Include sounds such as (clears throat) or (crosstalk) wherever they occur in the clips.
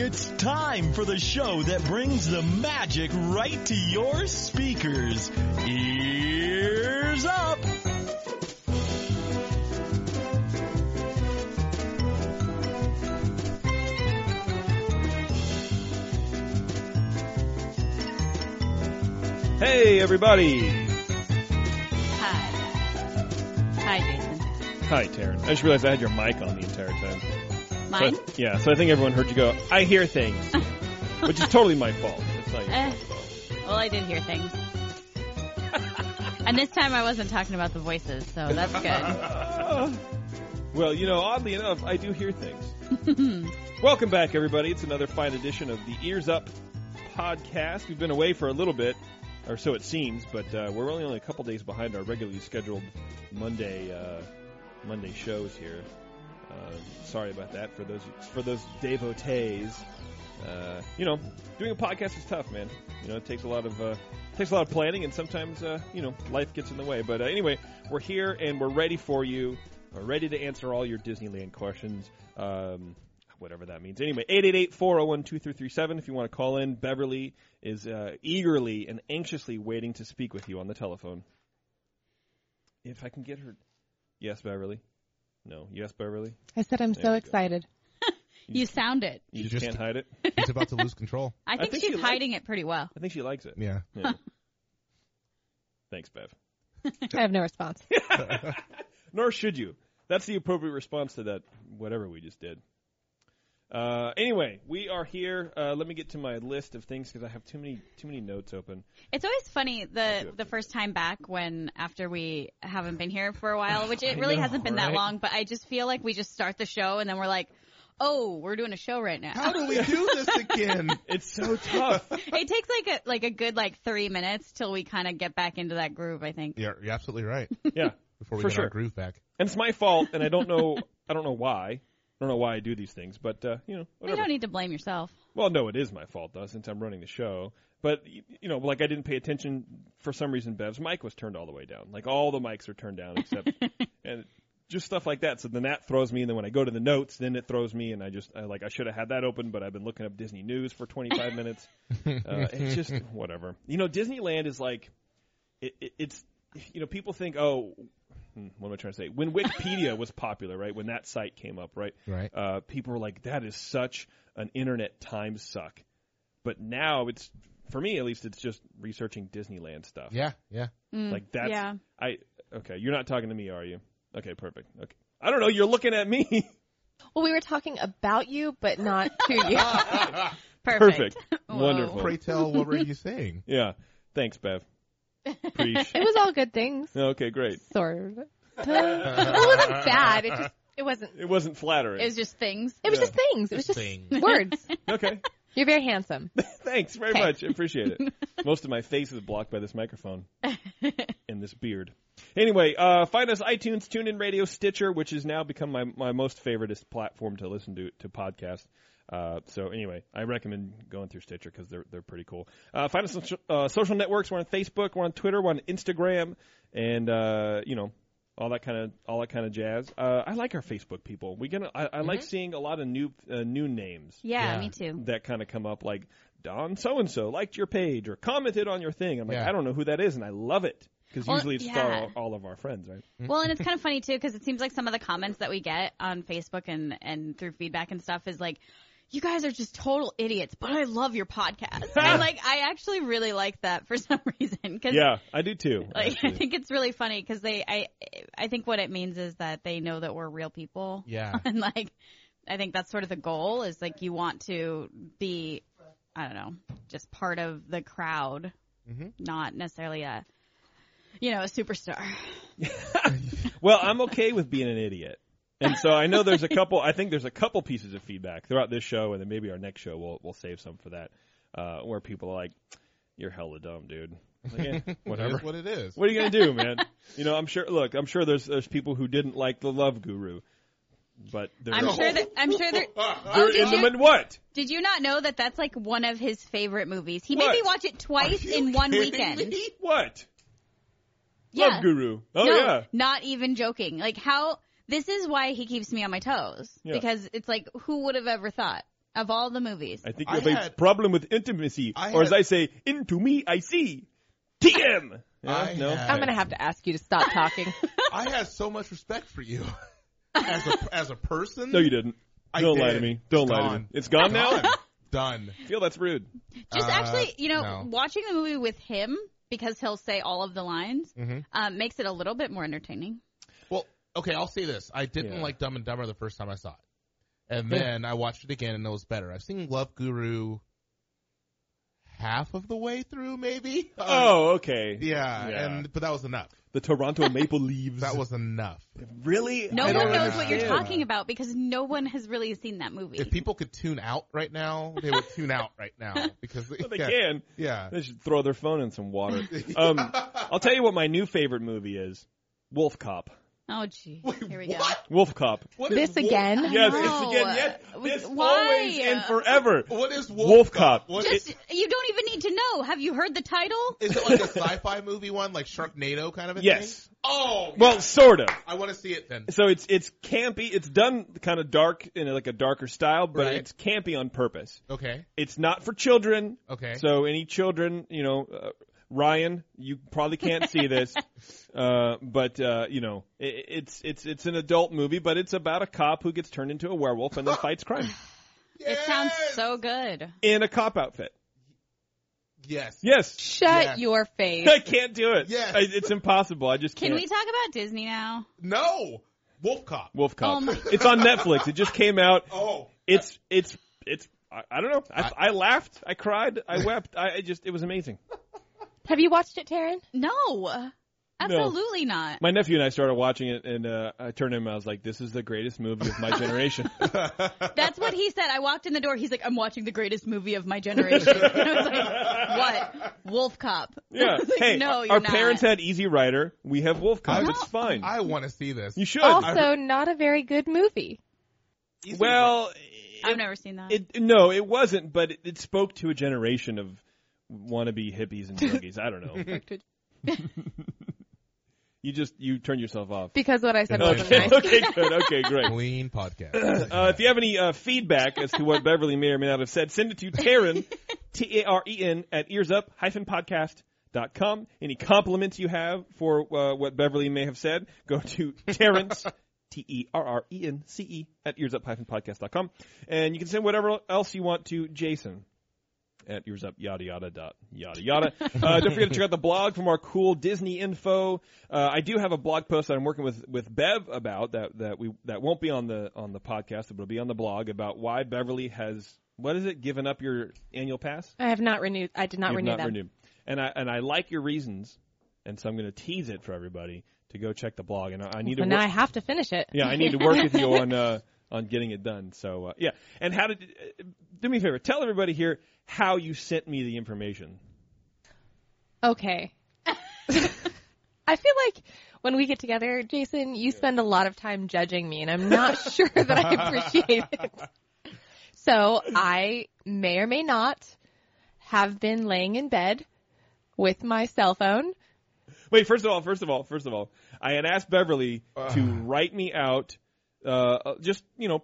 It's time for the show that brings the magic right to your speakers. Ears up! Hey, everybody. Hi. Hi, Jason. Hi, Taren. I just realized I had your mic on the entire time. Mine? So- yeah, so I think everyone heard you go, I hear things. (laughs) which is totally my fault. It's not Eh. fault. Well, I did hear things. (laughs) and this time I wasn't talking about the voices, so that's good. (laughs) Well, you know, oddly enough, I do hear things. Welcome back, everybody. It's another fine edition of the Ears Up podcast. We've been away for a little bit, or so it seems, but uh, we're only only a couple days behind our regularly scheduled Monday uh, Monday shows here. Uh, sorry about that for those for those devotees. Uh, you know, doing a podcast is tough, man. You know, it takes a lot of uh, takes a lot of planning, and sometimes uh, you know life gets in the way. But uh, anyway, we're here and we're ready for you. We're ready to answer all your Disneyland questions. Um, whatever that means. Anyway, 888-401-2337 if you want to call in. Beverly is uh, eagerly and anxiously waiting to speak with you on the telephone. If I can get her. Yes, Beverly. No. Yes, Beverly. I said I'm There so we go. excited. (laughs) You sound it. You just, just- can't hide it. He's about to lose (laughs) control. I think, think she's she likes- hiding it pretty well. I think she likes it. Yeah. Yeah. (laughs) Thanks, Bev. I have no response. Nor should you. That's the appropriate response to that whatever we just did. Uh, anyway, we are here. Uh, let me get to my list of things because I have too many too many notes open. It's always funny the the to. first time back when after we haven't been here for a (laughs) while, which it really know, hasn't been that long, but I just feel like we just start the show and then we're like, "Oh, we're doing a show right now." How do we do this again? (laughs) It's so tough. it takes like a like a good like 3 minutes till we kind of get back into that groove, I think. Yeah, you're absolutely right. yeah, Before we For get our groove back. and it's my fault, and I don't know. I don't know why. I don't know why I do these things, but uh, you know, You don't need to blame yourself. Well, no, it is my fault though, since I'm running the show. But you know, like I didn't pay attention for some reason. Bev's mic was turned all the way down. Like all the mics are turned down except, (laughs) and just stuff like that. So then that throws me. And then when I go to the notes, then it throws me. And I just I, like I should have had that open, but I've been looking up Disney news for 25 (laughs) minutes. Uh, it's just whatever. You know, Disneyland is like, it, it, it's you know, people think, oh. Hmm, What am I trying to say? When Wikipedia was popular, right? When that site came up, right? Right. uh, people were like, "That is such an internet time suck." But now it's, for me at least, it's just researching Disneyland stuff. Yeah, yeah. Like that's, yeah. I okay. You're not talking to me, are you? Okay, perfect. Okay, I don't know. You're looking at me. (laughs) Well, we were talking about you, but not (laughs) to you. (laughs) Perfect. Whoa. Wonderful. Pray tell, what were you saying? Yeah. Thanks, Bev. Preach. it was all good things, (laughs) Okay, great. sort of. (laughs) it wasn't bad. It just it wasn't. It wasn't flattering. It was just things. It was Yeah. just things. It was just things. (laughs) words. okay. You're very handsome. Thanks very Okay. much. I appreciate it. Most of my face is blocked by this microphone and this beard. Anyway, uh, find us iTunes, TuneIn Radio, Stitcher, which has now become my, my most favoriteest platform to listen to to podcasts. Uh, so anyway, I recommend going through Stitcher because they're they're pretty cool. Uh, find us on uh, social networks. We're on Facebook. We're on Twitter. We're on Instagram, and uh, you know all that kind of all that kind of jazz. Uh, I like our Facebook people. We gonna I, I like seeing a lot of new uh, new names Yeah, Yeah. me too. that kind of come up like Don so and so liked your page or commented on your thing. I'm like, Yeah. I don't know who that is, and I love it because Well, usually it's yeah. all, all of our friends, right? Well, and it's kind of funny too because it seems like some of the comments that we get on Facebook and and through feedback and stuff is like, "You guys are just total idiots," but I love your podcast. (laughs) and like, I actually really like that for (laughs) some reason because Yeah, I do too. (laughs) like I actually. think it's really funny because they I I think what it means is that they know that we're real people. Yeah. and like I think that's sort of the goal is like you want to be I don't know just part of the crowd, Mhm. not necessarily a you know a superstar. well, I'm okay with being an idiot. And so I know there's a (laughs) couple. I think there's a couple pieces of feedback throughout this show, and then maybe our next show we'll we'll save some for that, uh, where people are like, "You're hella dumb, dude." Like, eh, (laughs) whatever. is what it is. What are you gonna do, man? (laughs) you know, I'm sure. Look, I'm sure there's there's people who didn't like the Love Guru, but they're, I'm sure that I'm sure that. they're Oh, did in them you, and what? did you not know that that's like one of his favorite movies? He What? made me watch it twice in one weekend. me? What? Yeah. Love Guru. Oh no, yeah. not even joking. Like how this is why he keeps me on my toes Yeah. because it's like who would have ever thought of all the movies? I think you have a had- problem with intimacy, I or as I say, into me I see. TM. Yeah, I no. had- I'm gonna have to ask you to stop talking. (laughs) I had so much respect for you (laughs) as a as a person. No, you didn't. I Don't lie to me. Don't It's lie to me. It's gone now. Done. Done. I (laughs) feel that's rude. Just Uh, actually, you know, no. watching the movie with him because he'll say all of the lines Mhm. um, makes it a little bit more entertaining. Well, okay, I'll say this. I didn't Yeah. like Dumb and Dumber the first time I saw it. And Yeah. then I watched it again and it was better. I've seen Love Guru half of the way through, maybe. Uh, (laughs) Oh, okay. yeah, Yeah. and but that was enough. The Toronto (laughs) Maple Leaves. That was enough. really. No I one don't knows what you're talking about because no one has really seen that movie. If people could tune out right now, they would tune out right now (laughs) because Well, they yeah, can. Yeah. They should throw their phone in some water. Um, I'll tell you what my new favorite movie is. Wolf Cop. Oh, gee. Wait, Here we what? Wolf Cop. What This Wolf- again? Yes, know. it's again. Yes, this why? always and forever. What is Wolf, Wolf Cop. What Just is, you don't even need to know. Have you heard the title? is it like a sci-fi movie one, like Sharknado kind of a Yes. thing? Yes. Oh, Well, yeah. sort of. I want to see it then. So it's it's campy. It's done kind of dark in like a darker style, but Right. it's campy on purpose. Okay. It's not for children. Okay. So any children, you know, uh, Ryan, you probably can't see (laughs) this, uh, but uh, you know, it, it's it's it's an adult movie, but it's about a cop who gets turned into a werewolf and then (laughs) fights crime It sounds so good. in a cop outfit. Yes. Yes, Shut Yes. your face. (laughs) I can't do it. Yes. I, it's impossible. I just Can can't. we talk about Disney now? No. Wolf Cop. Wolf Cop. Oh my- It's on Netflix. It just came out. Oh. It's it's it's. I, I don't know. I, I laughed. I cried. I wept. I, I just. It was amazing. Have you watched it, Taren? No, absolutely not. My nephew and I started watching it, and uh, I turned to him. And I was like, "This is the greatest movie of my generation." (laughs) That's what he said. I walked in the door. He's like, "I'm watching the greatest movie of my generation." (laughs) And I was like, "What? Wolf Cop?" Yeah. (laughs) like, hey, no, you're our not. parents had Easy Rider. We have Wolf Cop. I- it's fine. I want to see this. you should. Also, not a very good movie. well, I've it, never seen that. it no, it wasn't, but it, it spoke to a generation of wannabe hippies and (laughs) druggies. I don't know. (laughs) (laughs) You just you turn yourself off. Because what I said wasn't Okay, nice. okay, good. Okay, great. Clean podcast. (clears throat) Uh, if you have any uh, feedback as to what Beverly may or may not have said, send it to Taren, T A R E N, at earsup-podcast.com. Any compliments you have for uh, what Beverly may have said, go to Terrence, T E R R E N C E, at earsup-podcast.com. And you can send whatever else you want to Jason at ears up yada yada dot yada yada. Uh, don't forget to check out the blog for more cool Disney info. Uh, I do have a blog post that I'm working with with Bev about that that we that won't be on the on the podcast, but it'll be on the blog about why Beverly has what is it given up your annual pass? I have not renewed. I did not renew not them. renewed. And I and I like your reasons, and so I'm going to tease it for everybody to go check the blog. And I, I need So to now work- I have to finish it. yeah, I need to work with you (laughs) on uh, on getting it done. So uh, yeah, and how did? Uh, do me a favor, tell everybody here how you sent me the information. Okay. (laughs) I feel like when we get together, Jason, you spend a lot of time judging me, and I'm not (laughs) sure that I appreciate it. So I may or may not have been laying in bed with my cell phone. Wait, first of all, first of all, first of all, I had asked Beverly to write me out uh, just you know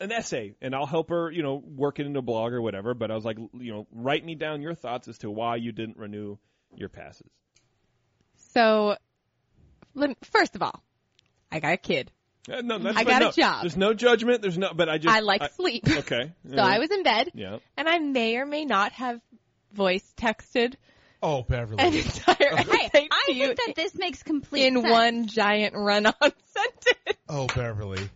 an essay, and I'll help her you know work it into a blog or whatever. But I was like, you know, write me down your thoughts as to why you didn't renew your passes. So, first of all, I got a kid. Uh, no, that's I got a job. There's no judgment. There's no, but I just I like sleep. Okay, (laughs) So I was in bed, Yeah. and I may or may not have voice texted oh, Beverly. an entire Hey, essay I to think that this makes complete in sense. one giant run-on (laughs) sentence. oh, Beverly.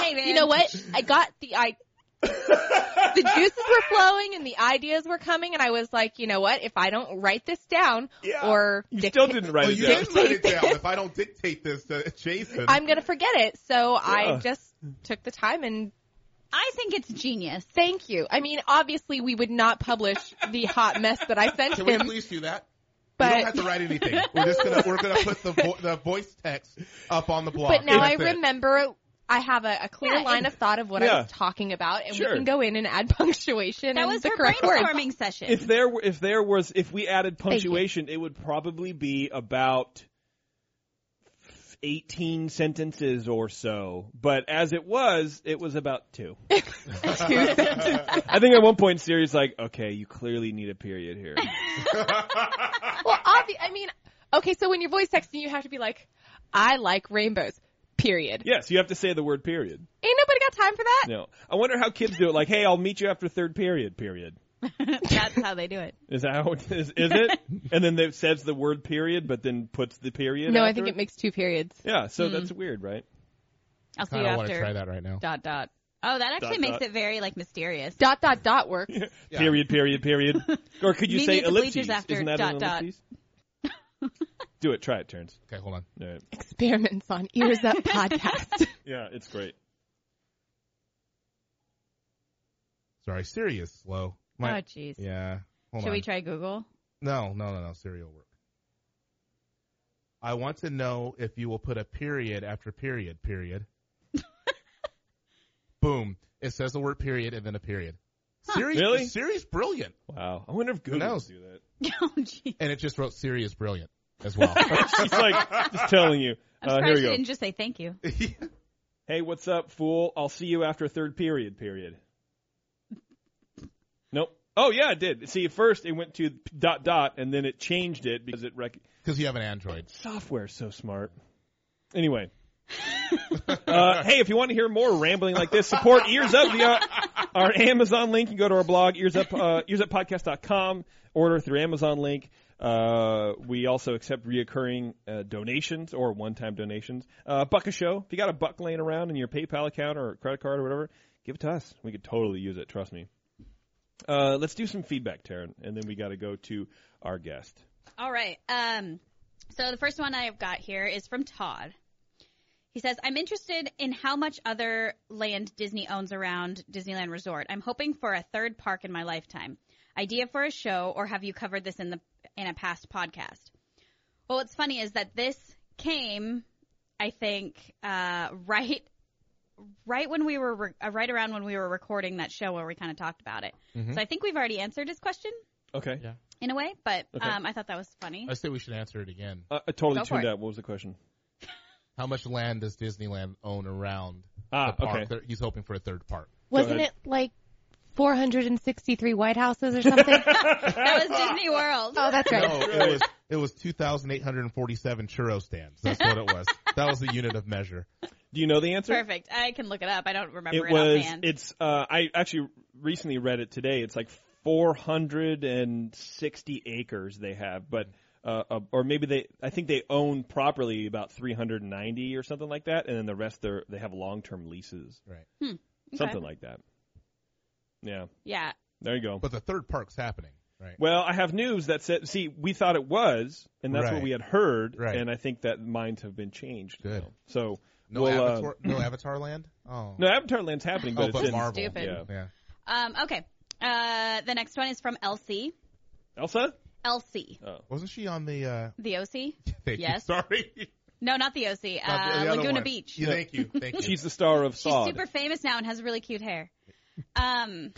Hey man, You know what? I got the I (laughs) the juices were flowing and the ideas were coming, and I was like, you know what? If I don't write this down Yeah. or You dictate- still didn't write Well, it you down. didn't write it down. If I don't dictate this to Jason, I'm gonna forget it. So Yeah. I just took the time and I think it's genius. thank you. I mean, obviously we would not publish the hot mess that I sent can we him, please do that? but we don't have to write anything. We're just gonna we're gonna put the vo- the voice text up on the blog. but now I That's it. remember I have a, a clear Yeah, line of thought of what I was talking about, and Sure. we can go in and add (laughs) punctuation That and was the her correct words. brainstorming session. If there were, if there was, if we added punctuation, it would probably be about 18 sentences or so. But as it was, it was about two. two (laughs) I think at one point Siri's like, okay, you clearly need a period here. (laughs) Well, obvi- I mean, okay, so when you're voice texting, you have to be like, I like rainbows. Period. yes, you have to say the word period. Ain't nobody got time for that. No. I wonder how kids do it. Like, hey, I'll meet you after third period, period. (laughs) That's how they do it. Is that how it is? Is it? (laughs) and then it says the word period, but then puts the period No, I think it makes two periods. Yeah, so hmm. that's weird, right? I'll see you I want to after try that right now. dot dot. Oh, that actually Dot, makes dot. it very like mysterious. Dot dot dot works. (laughs) Yeah. Period, period, period. Or could you Meet say me at the ellipses? after Isn't that dot, an dot. ellipses? Do it. Try it, Terrence. Okay, hold on. All right. Experiments on Ears Up podcast. Yeah, it's great. Sorry, Siri is slow. Oh, My- jeez. yeah. Hold Should on. we try Google? No, no, no, no. Siri will work. I want to know if you will put a period after period, period. (laughs) Boom. It says the word period and then a period. Siri, Really? Siri's brilliant. Wow. I wonder if Google knows? will do that. (laughs) oh, jeez. And it just wrote Siri is brilliant as well. (laughs) She's like just telling you. I'm Uh, here surprised we go. didn't just say thank you. Hey, what's up, fool? I'll see you after third period. Period. Nope. Oh yeah, it did. See, first it went to dot dot, and then it changed it because it rec- Because you have an Android. software's so smart. Anyway. (laughs) uh, hey, if you want to hear more rambling like this, support Ears Up via our Amazon link. You go to our blog, ears up, uh, earsuppodcast.com, order through Amazon link. Uh, we also accept reoccurring uh, donations or one-time donations. Uh, buck a show. If you got a buck laying around in your PayPal account or credit card or whatever, give it to us. We could totally use it. Trust me. Uh, let's do some feedback, Taren, and then we got to go to our guest. All right. Um, so the first one I've got here is from Todd. He says, I'm interested in how much other land Disney owns around Disneyland Resort. I'm hoping for a third park in my lifetime. Idea for a show, or have you covered this in the in a past podcast? Well, what's funny is that this came, I think, uh, (laughs) right right when we were re- uh, right around when we were recording that show where we kind of talked about it. So I think we've already answered his question Okay. Yeah. in a way, but Okay. um, I thought that was funny. I say we should answer it again. Uh, I totally Go for tuned it. out. What was the question? (laughs) How much land does Disneyland own around Ah, the park? okay. He's hoping for a third park. Wasn't it like 463 White Houses or something? (laughs) that was Disney World. oh, that's right. No, it was it was 2,847 churro stands. That's what it was. That was the unit of measure. Do you know the answer? Perfect. I can look it up. I don't remember It it, was. offhand. It's. Uh, I actually recently read it today. It's like 460 acres they have, but uh, uh, or maybe they. I think they own properly about 390 or something like that, and then the rest they are they have long term leases, Right. something like that. Yeah, yeah. there you go. But the third park's happening. Right. Well, I have news that said. See, we thought it was, and that's what we had heard, Right. and I think that minds have been changed. Good. now. So No we'll, uh, Avatar. no (clears throat) Avatar Land. Oh. no, Avatar Land's happening, but oh, but in Marvel. Stupid. Yeah. Yeah. Um, okay. Uh, the next one is from Elsie. Elsa. Elsie. Oh. Wasn't she on the? uh The OC? (laughs) Thank you. Yes. Sorry. No, not the OC. Not the- Uh, the other Laguna. Beach. Yeah, thank you. Thank you. She's the star of She's super famous now and has really cute hair. Um,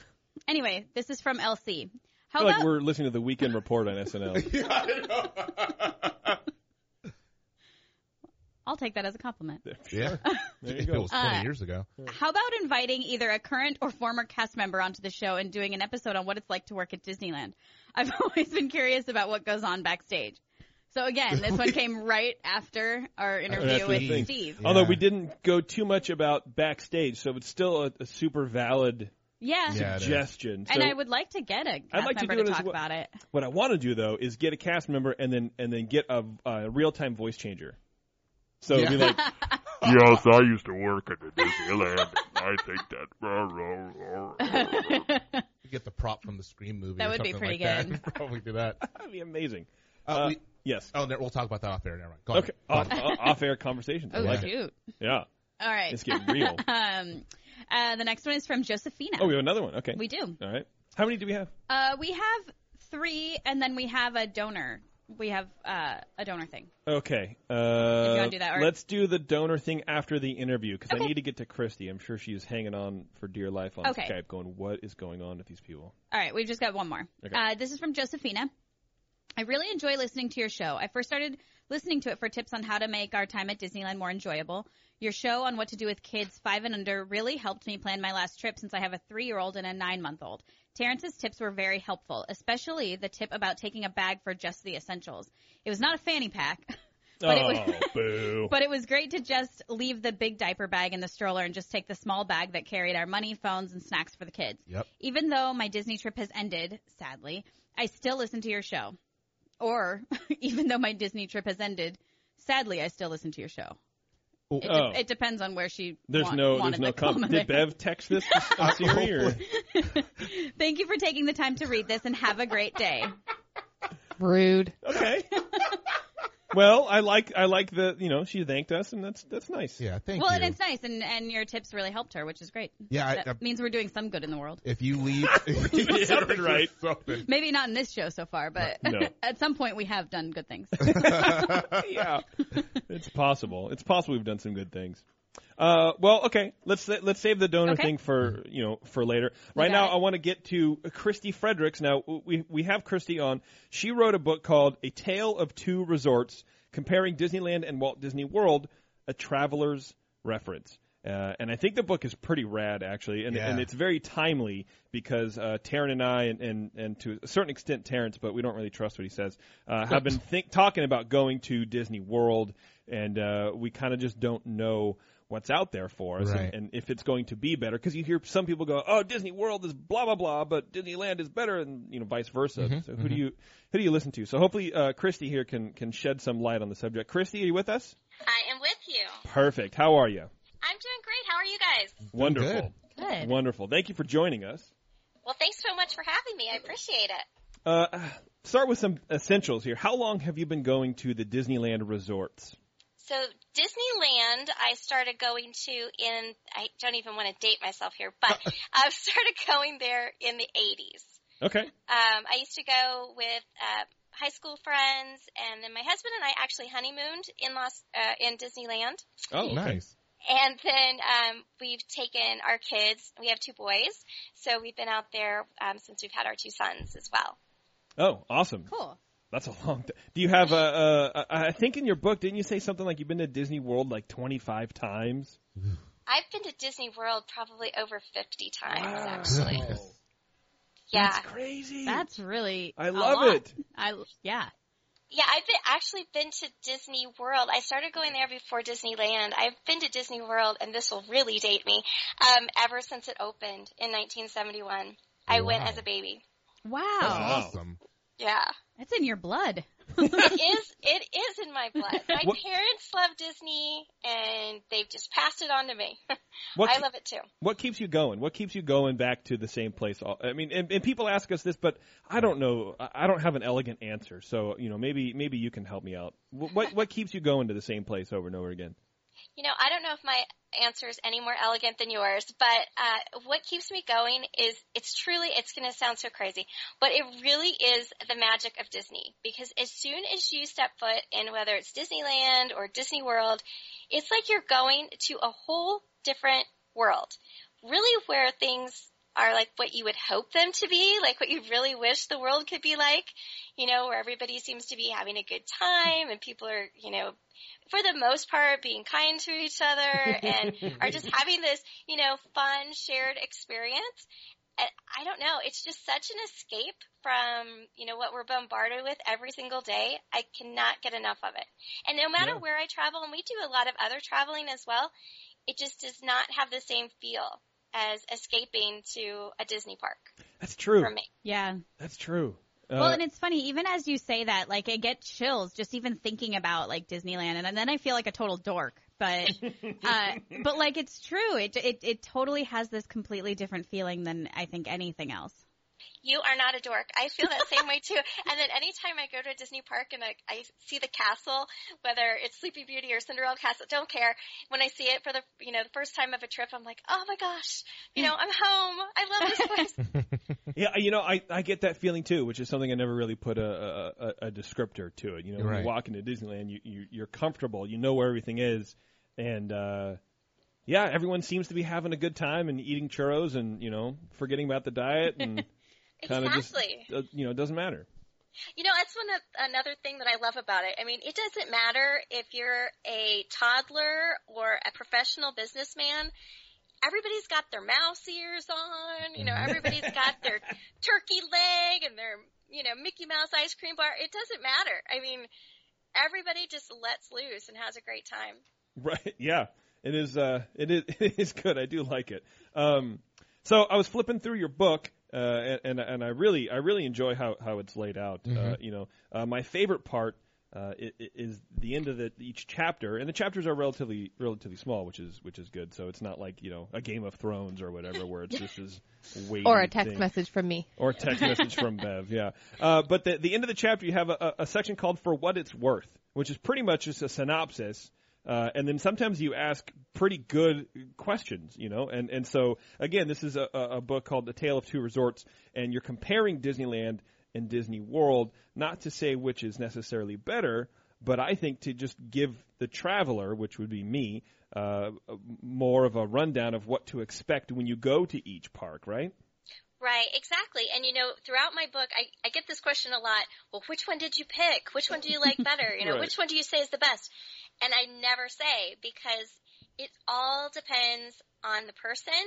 anyway, this is from Elsie. How I feel like about we're listening to the weekend report on SNL. (laughs) (laughs) I'll take that as a compliment. yeah. (laughs) There you go. it was 20 Uh, years ago. How about inviting either a current or former cast member onto the show and doing an episode on what it's like to work at Disneyland? I've always been curious about what goes on backstage. So again, this one came right after our interview After with thing. Steve. Yeah. Although we didn't go too much about backstage, so it's still a, a super valid Yeah. Yeah, it is. suggestion. And I would like to get a cast like to member do to, talk well. about it. what I want to do though is get a cast member and then and then get a, a real time voice changer. So it'd be Yeah. like, (laughs) (laughs) Yes, I used to work at the Disneyland. I I think that. (laughs) You get the prop from the Scream movie. That or would be pretty like good. That. Probably do that. That'd be amazing. Uh, Uh, we- yes. oh, there, we'll talk about that off air. Never mind. Go. Okay. Off, off-air conversations. I oh, like it. shoot. Yeah. All right. It's getting real. (laughs) um, uh, the next one is from Josephina. Oh, we have another one. Okay. We do. All right. How many do we have? Uh, we have three, and then we have a donor. We have uh, a donor thing. Okay. Uh, wanna do that, or- let's do the donor thing after the interview because Okay. I need to get to Christy. I'm sure she's hanging on for dear life on Okay. Skype, going, "What is going on with these people?" All right, we've just got one more. Okay. Uh, this is from Josephina. I really enjoy listening to your show. I first started listening to it for tips on how to make our time at Disneyland more enjoyable. Your show on what to do with kids five and under really helped me plan my last trip since I have a three year old and a nine month old. Terrence's tips were very helpful, especially the tip about taking a bag for just the essentials. It was not a fanny pack. (laughs) But it oh, was- (laughs) boo! But it was great to just leave the big diaper bag in the stroller and just take the small bag that carried our money, phones, and snacks for the kids. Yep. Even though my Disney trip has ended, sadly, I still listen to your show. Or (laughs) even though my Disney trip has ended, sadly, I still listen to your show. It, de- Oh. it depends on where she There's want- no, there's no the comment. comment. Did Bev text this to on Siri or? (laughs) Thank you for taking the time to read this and have a great day. Rude. Okay. (laughs) well, I like I like the you know she thanked us and that's that's nice. Yeah, thank you. well, you. and it's nice, and, and your tips really helped her, which is great. yeah, I, That I, means we're doing some good in the world. if you leave, (laughs) Something right. Something. Maybe not in this show so far, but uh, No. (laughs) at some point we have done good things. (laughs) yeah, it's possible. It's possible we've done some good things. Uh, well, okay. Let's let's save the donor Okay. thing for you know for later. Right now, it. I want to get to Christy Fredericks. Now we we have Christy on. She wrote a book called A Tale of Two Resorts: Comparing Disneyland and Walt Disney World, a traveler's reference. Uh, and I think the book is pretty rad, actually, and, Yeah. and it's very timely because uh, Taren and I, and, and, and to a certain extent Terrence, but we don't really trust what he says, uh, have been think, talking about going to Disney World, and uh, we kind of just don't know what's out there for us, Right. and, and if it's going to be better. Because you hear some people go, "Oh, Disney World is blah blah blah," but Disneyland is better, and you know, vice versa. Mm-hmm, so who do you who do you listen to? So hopefully, uh, Christy here can can shed some light on the subject. Christy, are you with us? I am with you. Perfect. How are you? I'm doing great. How are you guys? Wonderful. Good. Wonderful. Thank you for joining us. Well, thanks so much for having me. I appreciate it. Uh, start with some essentials here. How long have you been going to the Disneyland resorts? So Disneyland, I started going to in, I don't even want to date myself here, but (laughs) I started going there in the 80s. Okay. Um, I used to go with, uh, high school friends and then my husband and I actually honeymooned in Los, uh, in Disneyland. Oh. Nice. And then um, we've taken our kids. We have two boys, so we've been out there um, since we've had our two sons as well. Oh, awesome. Cool. That's a long time. Do you have a, a, a, I think in your book, didn't you say something like you've been to Disney World like 25 times? I've been to Disney World probably over 50 times, Wow. actually. Yeah. That's crazy. That's really. I love lot. it. I yeah. Yeah, I've been, actually been to Disney World. I started going there before Disneyland. I've been to Disney World, and this will really date me, um, ever since it opened in 1971. I went as a baby. Wow. That's awesome. Yeah. That's in your blood. (laughs) it is (laughs) it is in my blood. My What- parents love Disney and they've just passed it on to me. (laughs) What, I love it too. what keeps you going? What keeps you going back to the same place? all- I mean, and, and people ask us this, but I don't know. I I don't have an elegant answer. So, you know, maybe maybe you can help me out. Wh- What what keeps you going to the same place over and over again? You know, I don't know if my answer is any more elegant than yours, but uh, what keeps me going is it's truly, it's going to sound so crazy, but it really is the magic of Disney. Because as soon as you step foot in whether it's Disneyland or Disney World, it's like you're going to a whole different world. Really where things are like what you would hope them to be, like what you really wish the world could be like, you know, where everybody seems to be having a good time and people are, you know, for the most part being kind to each other and (laughs) are just having this, you know, fun shared experience. And I don't know, it's just such an escape from, you know, what we're bombarded with every single day. I cannot get enough of it. And no matter Yeah. where I travel, and we do a lot of other traveling as well, it just does not have the same feel as escaping to a Disney park That's true. for me. Yeah. That's true. Uh, Well, and it's funny, even as you say that, like, I get chills just even thinking about, like, Disneyland. And then I feel like a total dork but (laughs) uh, but like it's true. It it it totally has this completely different feeling than I think anything else. You are not a dork. I feel that same way too. (laughs) And then anytime I go to a Disney park and I, I see the castle, whether it's Sleeping Beauty or Cinderella Castle, don't care. When I see it for the you know the first time of a trip, I'm like, oh my gosh, you know, I'm home. I love this place. (laughs) Yeah, you know, I I get that feeling too, which is something I never really put a a, a descriptor to it. You know, when Right. you walk into Disneyland, you, you you're comfortable, you know where everything is, and uh yeah, everyone seems to be having a good time and eating churros and you know forgetting about the diet and (laughs) kind of exactly. just uh, you know it doesn't matter. You know, that's one of, another thing that I love about it. I mean, it doesn't matter if you're a toddler or a professional businessman. Everybody's got their mouse ears on. You know, everybody's got their (laughs) turkey leg and their, you know, Mickey Mouse ice cream bar. It doesn't matter. I mean, everybody just lets loose and has a great time. Right. (laughs) Yeah. It is. Uh. It is. (laughs) It is good. I do like it. Um. So I was flipping through your book, uh, and and, and I really, I really enjoy how how it's laid out. Uh, Mhm. you know, uh, my favorite part. Uh, is the end of the, each chapter, and the chapters are relatively relatively small, which is which is good. So it's not like you know a Game of Thrones or whatever, where it's just this (laughs) weighty Or a text thing. message from me. or a text message from Bev. Yeah, uh, but the the end of the chapter, you have a, a- a section called "For What It's Worth," which is pretty much just a synopsis. Uh, and then sometimes you ask pretty good questions, you know, and, and so again, this is a, a book called The Tale of Two Resorts, and you're comparing Disneyland and Disney World, not to say which is necessarily better, but I think to just give the traveler, which would be me, uh, more of a rundown of what to expect when you go to each park, right? Right, exactly. And you know, throughout my book, I, I get this question a lot. Well, which one did you pick? Which one do you like better? You know, (laughs) Right. which one do you say is the best? And I never say because it all depends on the person,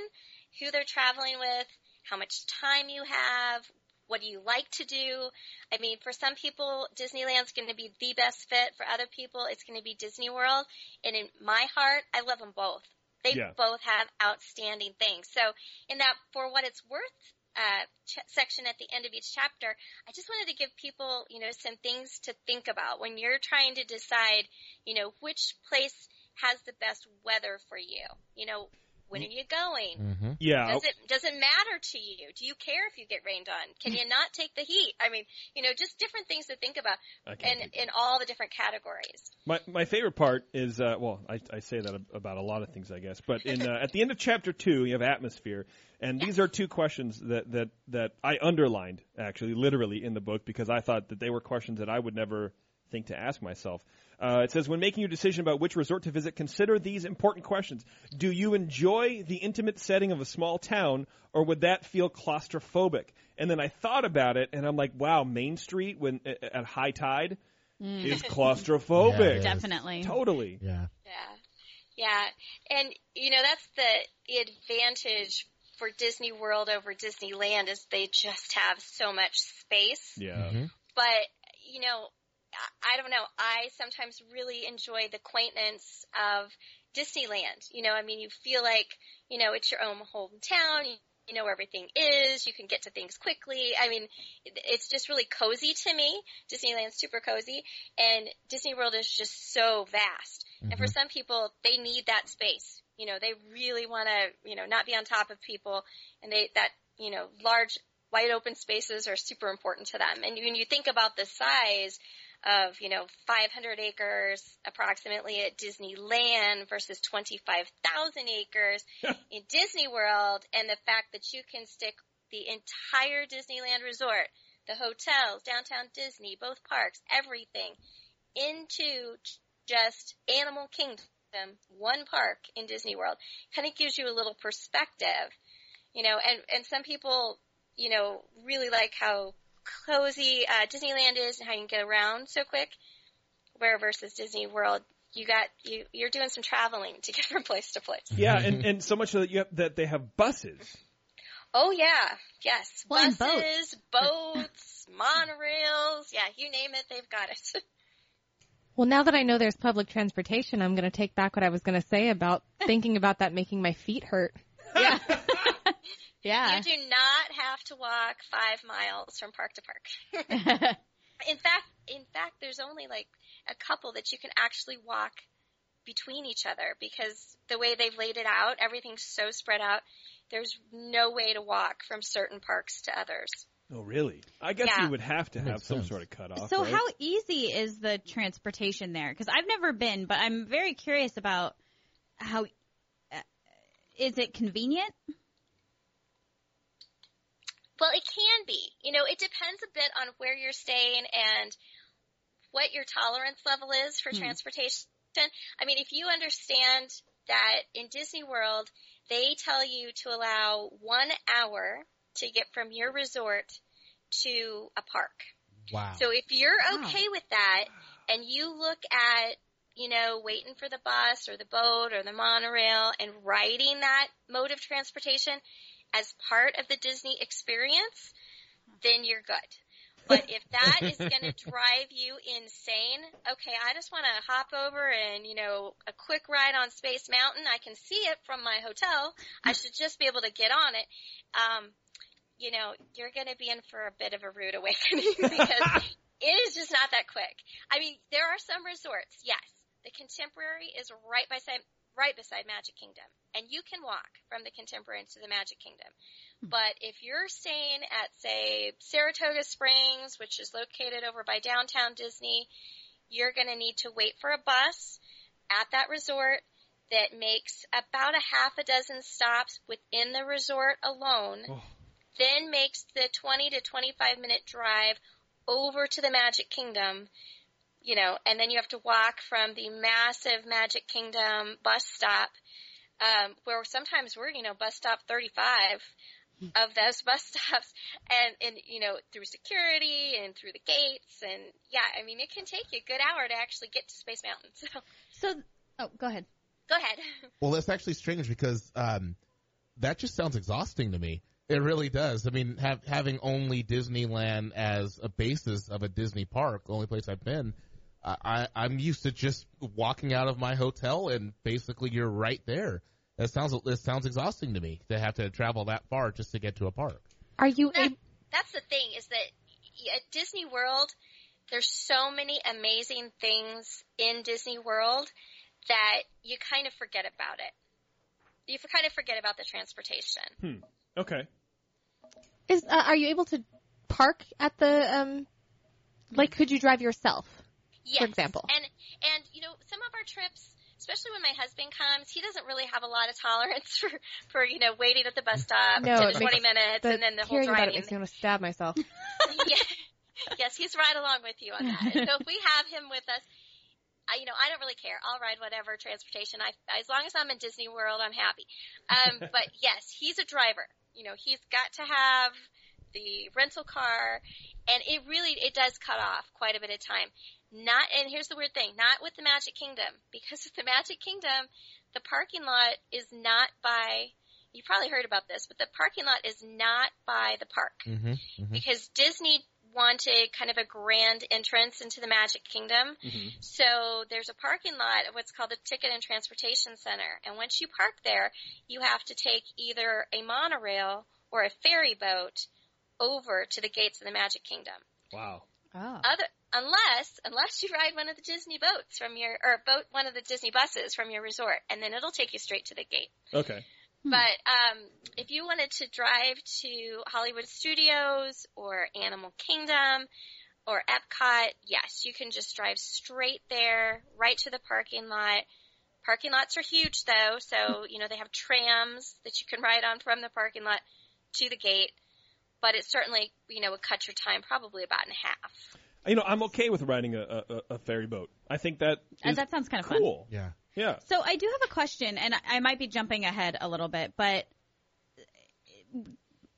who they're traveling with, how much time you have, what do you like to do? I mean, for some people, Disneyland's going to be the best fit. For other people, it's going to be Disney World. And in my heart, I love them both. They Yeah. both have outstanding things. So in that, for what it's worth, uh, ch- section at the end of each chapter, I just wanted to give people, you know, some things to think about when you're trying to decide, you know, which place has the best weather for you. You know, when are you going? Mm-hmm. Yeah. Does it does it matter to you? Do you care if you get rained on? Can you not take the heat? I mean, you know, just different things to think about, and in all the different categories. My my favorite part is uh, well, I, I say that about a lot of things, I guess. But in uh, at the end of chapter two, you have atmosphere, and these are two questions that that that I underlined actually, literally in the book because I thought that they were questions that I would never think to ask myself. Uh, it says, when making your decision about which resort to visit, consider these important questions. Do you enjoy the intimate setting of a small town, or would that feel claustrophobic? And then I thought about it, and I'm like, wow, Main Street when at high tide is (laughs) claustrophobic. Yeah. Definitely. Totally. Yeah. Yeah. Yeah. And, you know, that's the advantage for Disney World over Disneyland is they just have so much space. Yeah. Mhm. But, you know, I, don't know. I sometimes really enjoy the quaintness of Disneyland. You know, I mean, you feel like, you know, it's your own hometown. You, you know where everything is. You can get to things quickly. I mean, it- it's just really cozy to me. Disneyland's super cozy. And Disney World is just so vast. And for mm-hmm. some people, they need that space. You know, they really want to, you know, not be on top of people, and they that, you know, large, wide open spaces are super important to them. And when you think about the size of, you know, 500 acres approximately at Disneyland versus 25,000 acres (laughs) in Disney World, and the fact that you can stick the entire Disneyland resort, the hotels, downtown Disney, both parks, everything into just Animal Kingdom, one park in Disney World, kind of gives you a little perspective, you know, and, and some people, you know, really like how cozy, uh, Disneyland is and how you can get around so quick, where versus Disney World, you got, you, you're doing some traveling to (laughs) get from place to place. Yeah, and, and so much so that you have, that they have buses. Oh yeah, yes, Well, and buses, boats, (laughs) monorails, yeah, you name it, they've got it. (laughs) Well, now that I know there's public transportation, I'm going to take back what I was going to say about thinking about that making my feet hurt. Yeah. Yeah. You do not have to walk five miles from park to park. (laughs) in fact, in fact, there's only like a couple that you can actually walk between each other because the way they've laid it out, everything's so spread out. There's no way to walk from certain parks to others. Oh, really? I guess Yeah. you would have to have some sort of cutoff. So right? how easy is the transportation there? Because I've never been, but I'm very curious about how. Uh, is it convenient? Well, it can be. You know, it depends a bit on where you're staying and what your tolerance level is for Hmm. transportation. I mean, if you understand that in Disney World, they tell you to allow one hour to get from your resort to a park. Wow. So if you're Wow. okay with that and you look at, you know, waiting for the bus or the boat or the monorail and riding that mode of transportation as part of the Disney experience, then you're good. But if that is (laughs) going to drive you insane, okay, I just want to hop over and, you know, a quick ride on Space Mountain. I can see it from my hotel. I should just be able to get on it. Um, you know, you're going to be in for a bit of a rude awakening (laughs) because it is just not that quick. I mean, there are some resorts, yes. The Contemporary is right beside right beside Magic Kingdom, and you can walk from the Contemporary into the Magic Kingdom. Hmm. But if you're staying at, say, Saratoga Springs, which is located over by downtown Disney, you're going to need to wait for a bus at that resort that makes about a half a dozen stops within the resort alone, Oh. then makes the 20 to 25 minute drive over to the Magic Kingdom, you know, and then you have to walk from the massive Magic Kingdom bus stop, um, where sometimes we're, you know, bus stop 35 of those (laughs) bus stops and, and, you know, through security and through the gates. And yeah, I mean, it can take you a good hour to actually get to Space Mountain. (laughs) So So, oh, go ahead. go ahead. (laughs) Well, that's actually strange because um, that just sounds exhausting to me. It really does. I mean, have, having only Disneyland as a basis of a Disney park, the only place I've been, I, I, I'm used to just walking out of my hotel and basically you're right there. That sounds it sounds exhausting to me to have to travel that far just to get to a park. Are you That, that's the thing is that at Disney World, there's so many amazing things in Disney World that you kind of forget about it. You kind of forget about the transportation. Hm. Okay. Is uh, are you able to park at the um? Like, could you drive yourself? Yes. example. And and you know, some of our trips, especially when my husband comes, he doesn't really have a lot of tolerance (laughs) for for you know waiting at the bus stop No, to it the makes- twenty minutes The and then the whole hearing about it driving. makes me want to stab myself. (laughs) yeah. Yes, he's right along with you on that. so if we have him with us, I, you know, I don't really care. I'll ride whatever transportation. I, as long as I'm in Disney World, I'm happy. Um, (laughs) but yes, he's a driver. You know, he's got to have the rental car, and it really it does cut off quite a bit of time. Not, and here's the weird thing: not with the Magic Kingdom, (laughs) because with the Magic Kingdom, the parking lot is not by. You probably heard about this, but the parking lot is not by the park Mm-hmm. mm-hmm. because Disney wanted kind of a grand entrance into the Magic Kingdom. Mhm. So there's a parking lot of what's called the Ticket and Transportation Center. And once you park there, you have to take either a monorail or a ferry boat over to the gates of the Magic Kingdom. Wow. Oh. Other unless unless you ride one of the Disney boats from your or boat one of the Disney buses from your resort, and then it'll take you straight to the gate. Okay. But um, if you wanted to drive to Hollywood Studios or Animal Kingdom or Epcot, yes, you can just drive straight there, right to the parking lot. Parking lots are huge though, so you know they have trams that you can ride on from the parking lot to the gate. But it certainly, you know, would cut your time probably about in half. You know, I'm okay with riding a, a, a ferry boat. I think that Uh, that sounds kind of fun. cool. Yeah. Yeah. So I do have a question, and I- I might be jumping ahead a little bit, but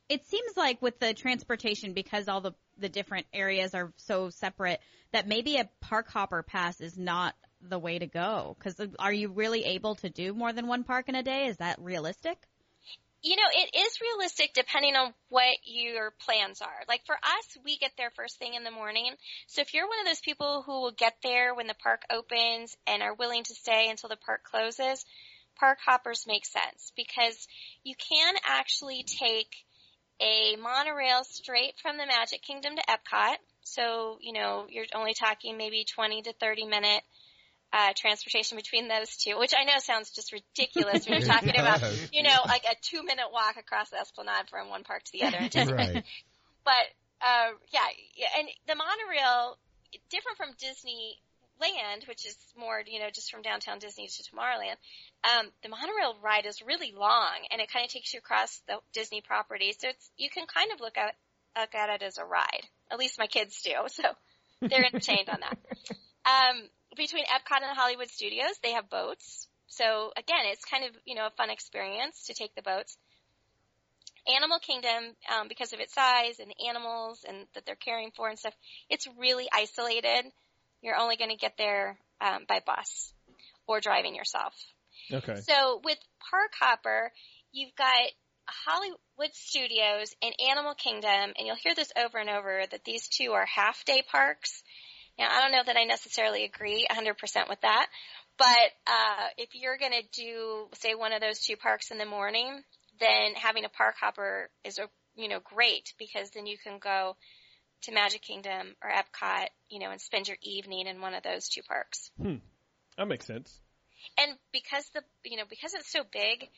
it seems like with the transportation, because all the the different areas are so separate, that maybe a park hopper pass is not the way to go. Because are you really able to do more than one park in a day? Is that realistic? You know, it is realistic depending on what your plans are. Like for us, we get there first thing in the morning. So if you're one of those people who will get there when the park opens and are willing to stay until the park closes, park hoppers make sense because you can actually take a monorail straight from the Magic Kingdom to Epcot. So, you know, you're only talking maybe 20 to 30 minute uh, transportation between those two, which I know sounds just ridiculous when you're (laughs) talking about, you know, like a two minute walk across the Esplanade from one park to the other. (laughs) Right. (laughs) But uh, yeah, yeah, and the monorail, different from Disneyland, which is more, you know, just from downtown Disney to Tomorrowland. Um, the monorail ride is really long, and it kind of takes you across the Disney property, so it's you can kind of look at look at it as a ride. At least my kids do, so they're entertained on that. Um, between Epcot and Hollywood Studios, they have boats. So again, it's kind of, you know, a fun experience to take the boats. Animal Kingdom, um, because of its size and the animals and that they're caring for and stuff, it's really isolated. You're only going to get there um, by bus or driving yourself. Okay. So with Park Hopper, you've got Hollywood Studios and Animal Kingdom, and you'll hear this over and over that these two are half day parks. Now, I don't know that I necessarily agree 100% with that, but uh, if you're going to do, say, one of those two parks in the morning, then having a park hopper is a you know great because then you can go to Magic Kingdom or Epcot, you know, and spend your evening in one of those two parks. Hmm. That makes sense. And because the you know because it's so big,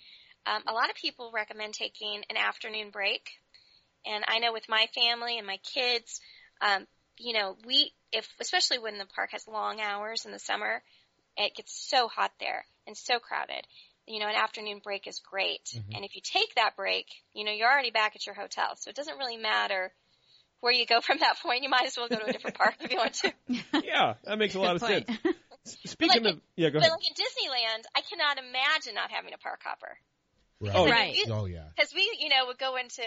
um, a lot of people recommend taking an afternoon break. And I know with my family and my kids, um, you know, we if especially when the park has long hours in the summer, it gets so hot there and so crowded. You know, an afternoon break is great. Mhm. And if you take that break, you know, you're already back at your hotel. So it doesn't really matter where you go (laughs) from that point. You might as well go to a different park if you want to. (laughs) Yeah, that makes a lot of Good sense. (laughs) Speaking Like of, yeah, go But ahead. like in Disneyland, I cannot imagine not having a park hopper. Right. Oh, Right. Oh yeah. Because we, you know, would go into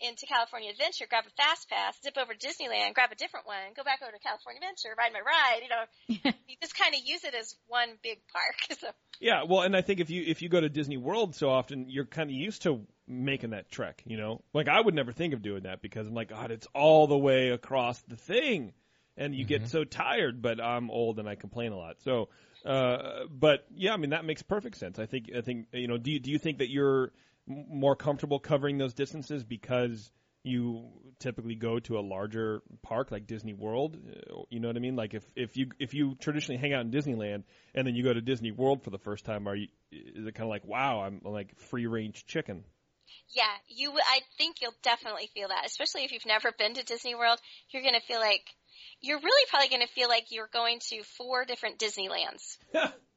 into California Adventure, grab a fast pass, zip over to Disneyland, grab a different one, go back over to California Adventure, ride my ride. You know, (laughs) you just kind of use it as one big park. (laughs) So Yeah, well, and I think if you if you go to Disney World so often, you're kind of used to making that trek. You know, like I would never think of doing that because I'm like, God, it's all the way across the thing, and you get so tired. But I'm old and I complain a lot. So, uh, but yeah, I mean that makes perfect sense. I think I think you know. Do you, do you think that you're m- more comfortable covering those distances because you typically go to a larger park like Disney World. Uh, You know what I mean? Like if if you if you traditionally hang out in Disneyland and then you go to Disney World for the first time, are you is it kind of like wow, I'm like free range chicken? Yeah, you. I think you'll definitely feel that, especially if you've never been to Disney World. You're going to feel like you're really probably going to feel like you're going to four different Disneylands (laughs)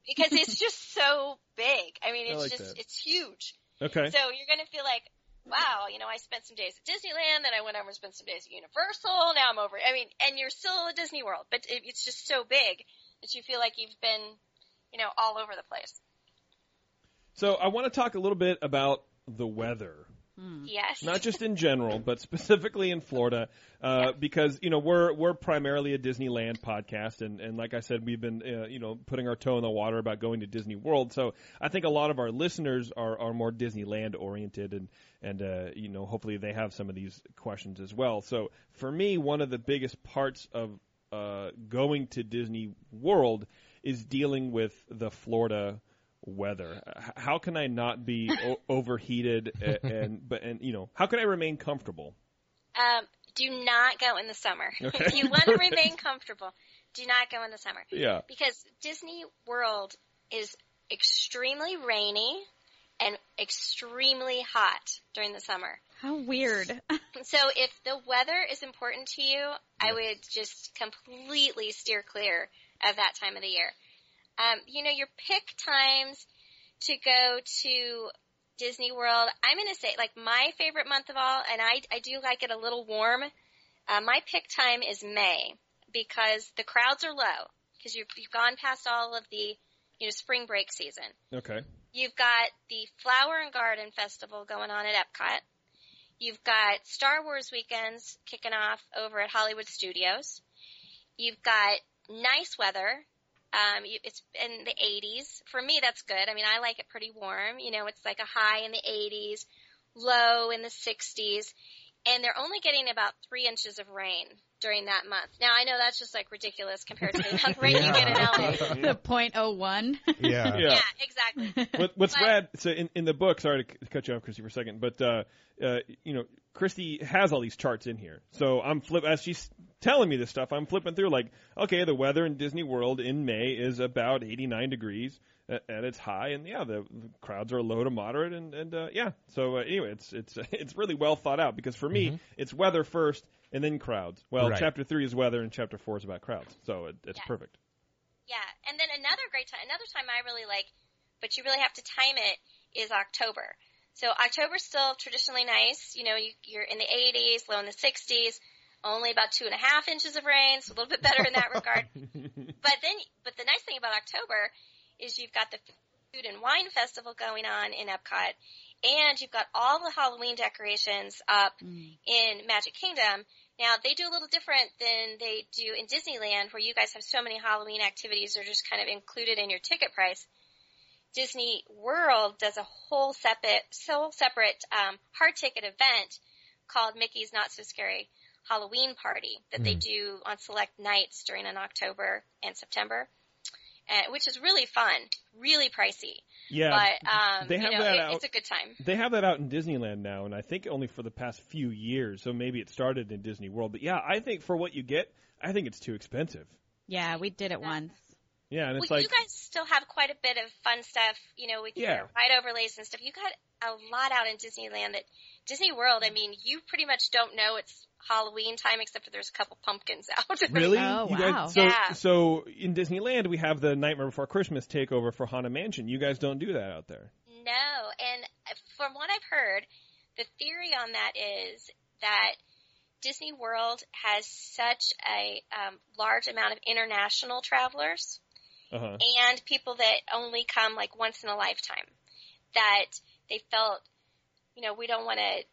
because it's just so big. I mean, I it's like just that. it's huge. Okay. So you're going to feel like, wow, you know, I spent some days at Disneyland, then I went over and spent some days at Universal. Now I'm over. I mean, and you're still at Disney World, but it, it's just so big that you feel like you've been, you know, all over the place. So I want to talk a little bit about the weather. Yes. Not just in general, but specifically in Florida, uh, because you know we're we're primarily a Disneyland podcast, and and like I said, we've been uh, you know putting our toe in the water about going to Disney World. So I think a lot of our listeners are are more Disneyland oriented, and and uh, you know hopefully they have some of these questions as well. So for me, one of the biggest parts of uh, going to Disney World is dealing with the Florida weather. H- How can I not be o- (laughs) overheated and, and but and you know how can I remain comfortable? Um, do not go in the summer. (laughs) Okay. if you want to (laughs) remain comfortable, do not go in the summer. Yeah. Because Disney World is extremely rainy and extremely hot during the summer. How weird. So if the weather is important to you, I would just completely steer clear of that time of the year. Um, you know, your pick times to go to Disney World, I'm going to say like my favorite month of all, and I, I do like it a little warm. Uh, my pick time is May because the crowds are low because you've, you've gone past all of the, you know, spring break season. Okay. You've got the Flower and Garden Festival going on at Epcot. You've got Star Wars weekends kicking off over at Hollywood Studios. You've got nice weather. Um, you, it's in the 80s. For me, that's good. I mean, I like it pretty warm. You know, it's like a high in the 80s, low in the 60s, and they're only getting about three inches of rain during that month. Now, I know that's just like ridiculous compared to the amount of rain you get in LA. (laughs) the point oh one. Yeah. (laughs) Yeah. Yeah, exactly. (laughs) What, what's But- rad? So in, in the book, sorry to cut you off, Christy, for a second, but uh, uh, you know, Christy has all these charts in here. So I'm flip as she's telling me this stuff, I'm flipping through like, okay, the weather in Disney World in May is about 89 degrees at, at its high, and yeah, the, the crowds are low to moderate, and and uh, yeah. So uh, anyway, it's it's (laughs) it's really well thought out because for me, it's weather first and then crowds. Well, Right. chapter three is weather, and chapter four is about crowds, so it, it's Yeah. perfect. Yeah, and then another great time, another time I really like, but you really have to time it, is October. So October's still traditionally nice. You know, you, you're in the 80s, low in the 60s, only about two and a half inches of rain, so a little bit better in that regard. (laughs) But then, but the nice thing about October is you've got the food and wine festival going on in Epcot, and you've got all the Halloween decorations up in Magic Kingdom. Now they do a little different than they do in Disneyland, where you guys have so many Halloween activities that are just kind of included in your ticket price. Disney World does a whole separate, whole separate um, hard ticket event called Mickey's Not So Scary Halloween Party that they do on select nights during in October and September, uh, which is really fun, really pricey, Yeah, but um, they have you know, that it, out. it's a good time. They have that out in Disneyland now, and I think only for the past few years. So maybe it started in Disney World. But yeah, I think for what you get, I think it's too expensive. Yeah, we did it once. Yeah, and Well, like you guys still have quite a bit of fun stuff, you know, with Yeah. your ride overlays and stuff. You got a lot out in Disneyland that Disney World, I mean, you pretty much don't know it's Halloween time except that there's a couple pumpkins (laughs) out. Really? Oh, you wow. guys, so, Yeah. so in Disneyland, we have the Nightmare Before Christmas takeover for Haunted Mansion. You guys don't do that out there. No, and from what I've heard, the theory on that is that Disney World has such a um, large amount of international travelers Uh-huh. and people that only come like once in a lifetime that they felt, you know, we don't want to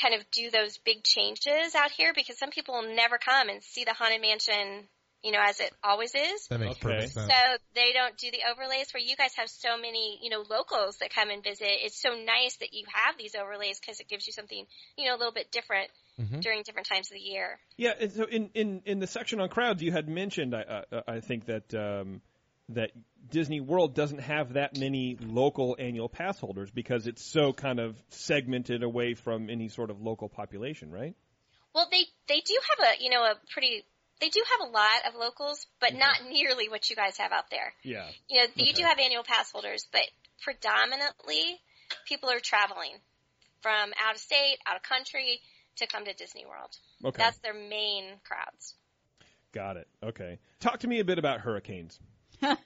kind of do those big changes out here because some people will never come and see the Haunted Mansion, you know, as it always is. That makes Okay. perfect sense. So they don't do the overlays where you guys have so many, you know, locals that come and visit. It's so nice that you have these overlays because it gives you something, you know, a little bit different Mhm. during different times of the year. Yeah, and so in, in, in the section on crowds, you had mentioned, I, uh, I think that um, that Disney World doesn't have that many local annual pass holders because it's so kind of segmented away from any sort of local population, right? Well, they they do have a, you know, a pretty. They do have a lot of locals, but not nearly what you guys have out there. Yeah. You know, you do have annual pass holders, but predominantly people are traveling from out of state, out of country to come to Disney World. Okay. That's their main crowds. Got it. Okay. Talk to me a bit about hurricanes. (laughs)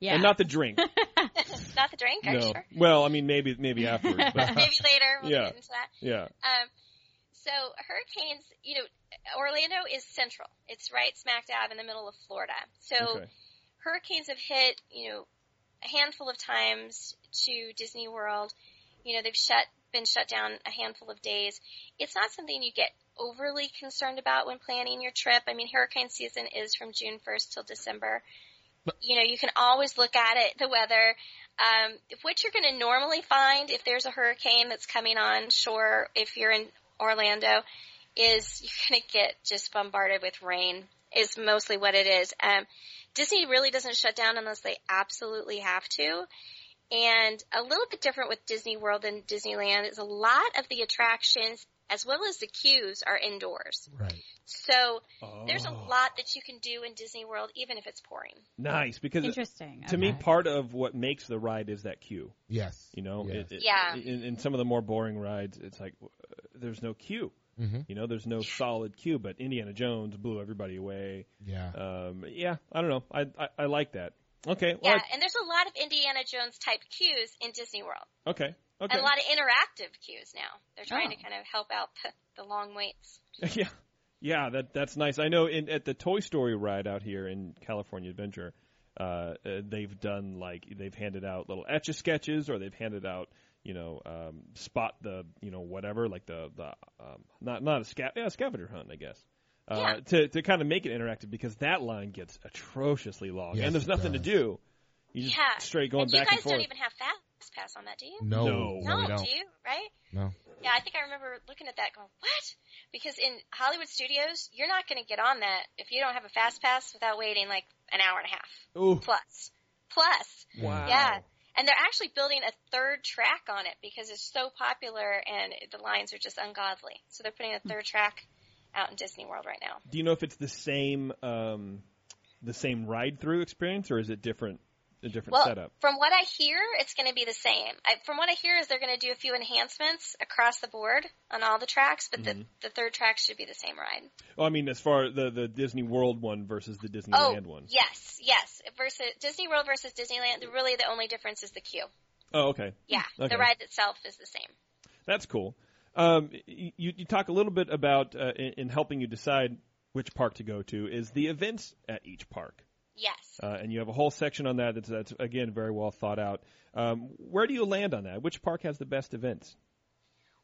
Yeah. And not the drink. (laughs) Not the drink, are you no. sure? Well, I mean, maybe maybe afterwards. (laughs) Maybe later we'll Yeah. get into that. yeah. Um, so hurricanes, you know, Orlando is central. It's right smack dab in the middle of Florida. So Okay. hurricanes have hit, you know, a handful of times to Disney World. You know, they've shut been shut down a handful of days. It's not something you get overly concerned about when planning your trip. I mean, hurricane season is from June 1st till December. You know, you can always look at it, the weather. Um, what you're going to normally find if there's a hurricane that's coming on shore, if you're in Orlando, is (laughs) you're going to get just bombarded with rain. Is mostly what it is. Um, Disney really doesn't shut down unless they absolutely have to. And a little bit different with Disney World than Disneyland is a lot of the attractions as well as the queues are indoors. Right. So there's a Oh. lot that you can do in Disney World even if it's pouring. Nice because Interesting. to me, part of what makes the ride is that queue. Yes. You know, Yes. it, it, Yeah. In, in some of the more boring rides, it's like uh, there's no queue. hmm You know, there's no solid queue. But Indiana Jones blew everybody away. Yeah. Um, yeah, I don't know. I I, I like that. Okay. Well, Yeah, and there's a lot of Indiana Jones type queues in Disney World. Okay. Okay. And a lot of interactive queues now. They're trying Oh. to kind of help out the, (laughs) the long waits. (laughs) yeah. Yeah, that that's nice. I know in at the Toy Story ride out here in California Adventure, uh, uh, they've done like they've handed out little etch a sketches or they've handed out you know um, spot the you know whatever like the the um, not not a sca- yeah, a scavenger hunt I guess. Uh, Yeah. to to kind of make it interactive because that line gets atrociously long Yes, and there's it nothing to does. do. You just Yeah. straight going and you back guys and forth. don't even have Fast Pass on that, do you? No. No. No, No, don't. do you? Right? No. Yeah, I think I remember looking at that going, what? Because in Hollywood studios, you're not going to get on that if you don't have a fast pass without waiting like an hour and a half Ooh, plus. Plus. wow. Yeah. And they're actually building a third track on it because it's so popular and the lines are just ungodly. So they're putting a third track out in Disney World right now. Do you know if it's the same um, the same ride through experience, or is it different? A different Well, setup. from what I hear, it's going to be the same. I, from what I hear, is they're going to do a few enhancements across the board on all the tracks, but Mm-hmm. the the third track should be the same ride. Oh, I mean, as far the the Disney World one versus the Disneyland one. Oh, yes, yes. Versus Disney World versus Disneyland, really the only difference is the queue. Oh, okay. Yeah, Okay. the ride itself is the same. That's cool. Um, you, you talk a little bit about uh, in, in helping you decide which park to go to is the events at each park, Yes. uh, and you have a whole section on that that's, that's again very well thought out. Um, where do you land on that? Which park has the best events?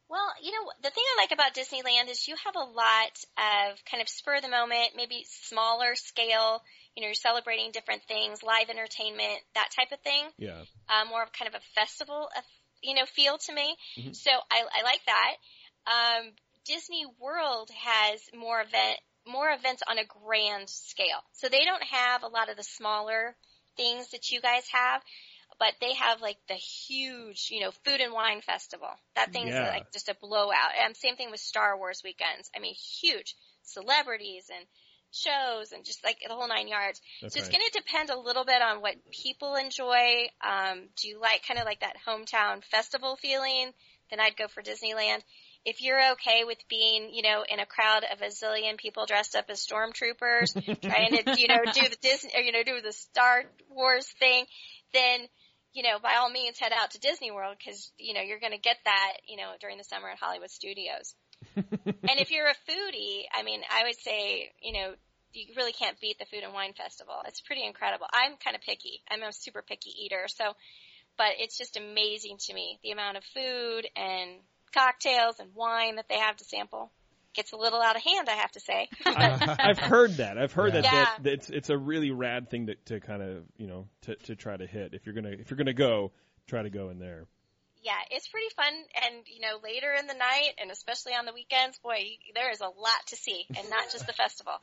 Well, you know, the thing I like about Disneyland is you have a lot of kind of spur of the moment, maybe smaller scale, you know, you're celebrating different things, live entertainment, that type of thing. Yeah. Uh, more of kind of a festival, of, you know, feel to me. Mhm. So I, I like that. Um, Disney World has more event, more events on a grand scale. So they don't have a lot of the smaller things that you guys have, but they have like the huge, you know, food and wine festival. That thing's Yeah. like just a blowout. And same thing with Star Wars weekends. I mean, huge celebrities and shows and just like the whole nine yards. That's so it's right. going to depend a little bit on what people enjoy. Um, do you like kind of like that hometown festival feeling? Then I'd go for Disneyland. If you're okay with being, you know, in a crowd of a zillion people dressed up as stormtroopers, (laughs) trying to, you know, do the Disney, or, you know, do the Star Wars thing, then, you know, by all means head out to Disney World because, you know, you're going to get that, you know, during the summer at Hollywood Studios. and if you're a foodie, I mean, I would say, you know, you really can't beat the Food and Wine Festival. It's pretty incredible. I'm kind of picky. I'm a super picky eater, so, but it's just amazing to me the amount of food and cocktails and wine that they have to sample. Gets a little out of hand, I have to say. (laughs) I've heard that. I've heard that, Yeah. that, that it's it's a really rad thing to, to kind of you know to, to try to hit. If you're gonna if you're gonna go, try to go in there. yeah, it's pretty fun. And, you know, later in the night and especially on the weekends, boy, you- there is a lot to see and not just the festival. (laughs)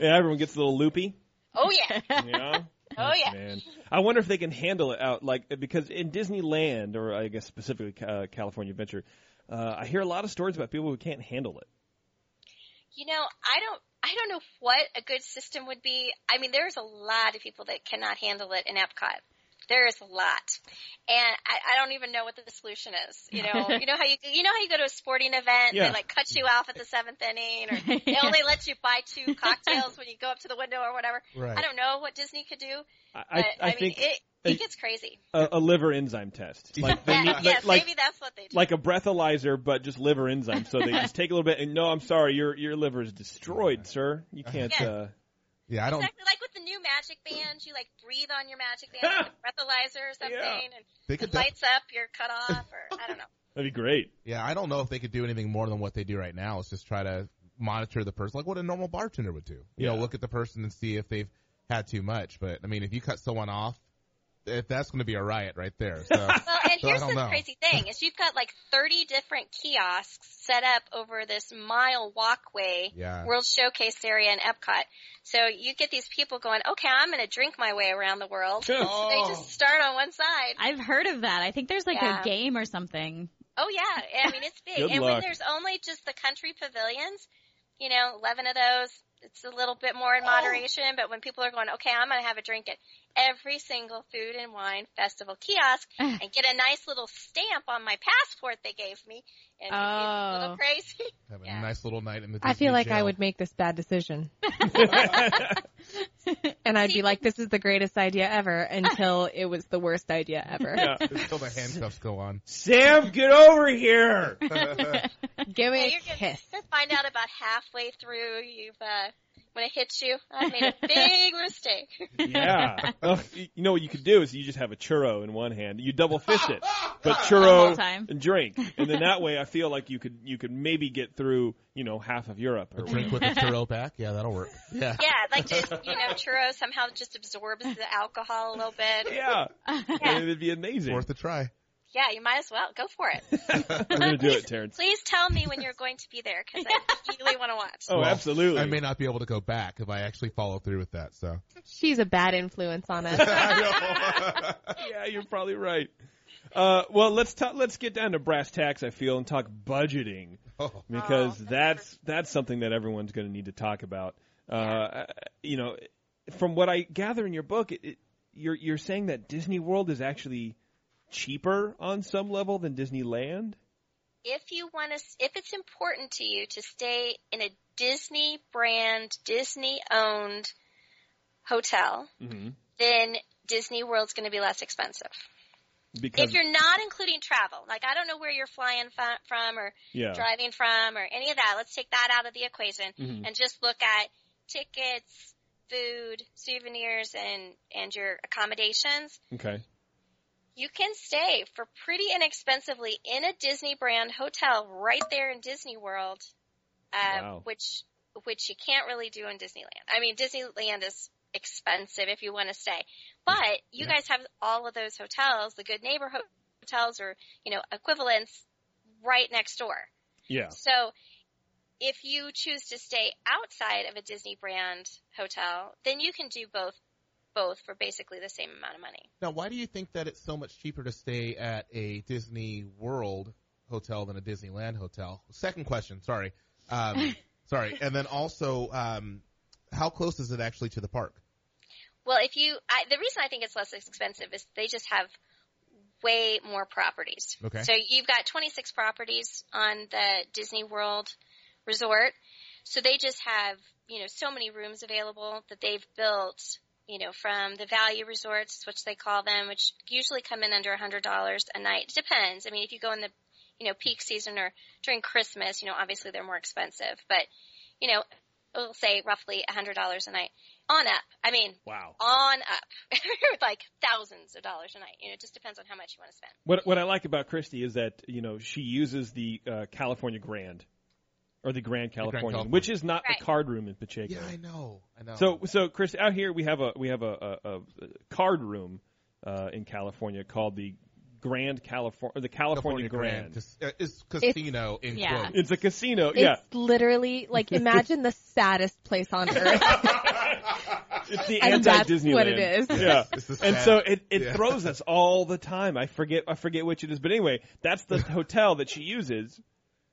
Yeah, everyone gets a little loopy. Oh yeah. (laughs) You know? Oh yeah. Man, (laughs) I wonder if they can handle it out like because in Disneyland or I guess specifically uh, California Adventure, uh, I hear a lot of stories about people who can't handle it. You know, I don't I don't know what a good system would be. I mean, there's a lot of people that cannot handle it in Epcot. There is a lot, and I, I don't even know what the solution is. You know, (laughs) you know how you you know how you go to a sporting event, Yeah. they like cut you off at the seventh inning, or (laughs) they only let you buy two (laughs) cocktails when you go up to the window or whatever. Right. I don't know what Disney could do, I, but I, I, mean, think it I- it gets crazy. a, a liver enzyme test, like they Yeah, need, yes, like maybe that's what they do. like a breathalyzer, but just liver enzyme. So they just take a little bit and no, I'm sorry, your your liver is destroyed, sir. You can't. Yes. Uh, Yeah, I don't. Exactly like with the new Magic Band, you like breathe on your Magic Band with a (laughs) breathalyzer or something, and They it def- lights up, you're cut off, or I don't know. (laughs) that'd be great. yeah, I don't know if they could do anything more than what they do right now. Is just try to monitor the person, like what a normal bartender would do. You know, look at the person and see if they've had too much. But I mean, if you cut someone off, if that's going to be a riot right there. So (laughs) Well, and So here's don't the know. crazy thing: is you've got like 30 different kiosks set up over this mile walkway, Yeah. World Showcase area in Epcot. So you get these people going, "Okay, I'm going to drink my way around the world." (laughs) So they just oh. start on one side. I've heard of that. I think there's like Yeah. a game or something. Oh yeah, I mean it's big. Good and luck. when there's only just the country pavilions, you know, eleven of those, it's a little bit more in oh. moderation. But when people are going, okay, I'm going to have a drink at every single food and wine festival kiosk (laughs) and get a nice little stamp on my passport they gave me, and it's a Oh. little crazy. (laughs) have a Yeah. nice little night in the. I feel Disney like I would make this bad decision. (laughs) and I'd be like, this is the greatest idea ever until it was the worst idea ever. Yeah. until the handcuffs go on. Sam, get over here. Give Yeah, me you're a gonna kiss. find out about halfway through you've uh, when it hits you. I made a (laughs) big mistake. yeah. (laughs) Oh, you you know what you could do is you just have a churro in one hand. You double fist it, (laughs) but One churro time. and drink, and then that way I feel like you could you could maybe get through you know half of Europe. A drink with a churro back. Yeah, that'll work. Yeah. Yeah, like just you know, churro somehow just absorbs the alcohol a little bit. yeah, And it'd be amazing. Worth a try. Yeah, you might as well go for it. (laughs) I'm gonna do it, Terrence. Please tell me when you're going to be there because I (laughs) really want to watch. Oh, Well, absolutely. I may not be able to go back if I actually follow through with that. So. She's a bad influence on (laughs) us. yeah, you're probably right. Uh, well, let's talk, let's get down to brass tacks. I feel and talk budgeting. Oh. because Oh, that's that's something that everyone's going to need to talk about. Uh, you know, from what I gather in your book, it, it, you're you're saying that Disney World is actually cheaper on some level than Disneyland. If you want to, if it's important to you to stay in a Disney brand, Disney owned hotel, Mm-hmm. then Disney World's going to be less expensive. Because If you're not including travel, like I don't know where you're flying from or yeah, driving from or any of that, let's take that out of the equation Mhm. and just look at tickets, food, souvenirs, and and your accommodations. okay, You can stay for pretty inexpensively in a Disney brand hotel right there in Disney World, uh, Wow. which which you can't really do in Disneyland. I mean, Disneyland is expensive if you want to stay, but you Yeah. guys have all of those hotels, the good neighborhood hotels, or you know equivalents, right next door. yeah, So if you choose to stay outside of a Disney brand hotel, then you can do both both for basically the same amount of money. Now, why do you think that it's so much cheaper to stay at a Disney World hotel than a Disneyland hotel? Second question, sorry. Um, (laughs) sorry. And then also, um, how close is it actually to the park? Well, if you, I, the reason I think it's less expensive is they just have way more properties. Okay. So you've got 26 properties on the Disney World Resort. So they just have, you know, so many rooms available that they've built, you know, from the value resorts, which they call them, which usually come in under a $100 a night. It depends. I mean, if you go in the, you know, peak season or during Christmas, you know, obviously they're more expensive, but, you know, we'll say roughly a $100 a night on up. I mean, wow. on up with (laughs) like thousands of dollars a night. You know, it just depends on how much you want to spend. What what I like about Christy is that you know she uses the uh, California Grand or the Grand Californian, Californian. which is not Right. the card room in Pacheco. Yeah, I know. I know. So, so Chris, out here we have a we have a, a, a card room uh, in California called the Grand California, the California, Grand. Cas- uh, is casino in yeah. quotes. It's a casino. It's yeah, literally like imagine the saddest place on earth. (laughs) it's the And anti that's Disneyland. what it is. Yeah, and so it it yeah. throws us all the time. I forget I forget which it is, but anyway, that's the hotel that she uses.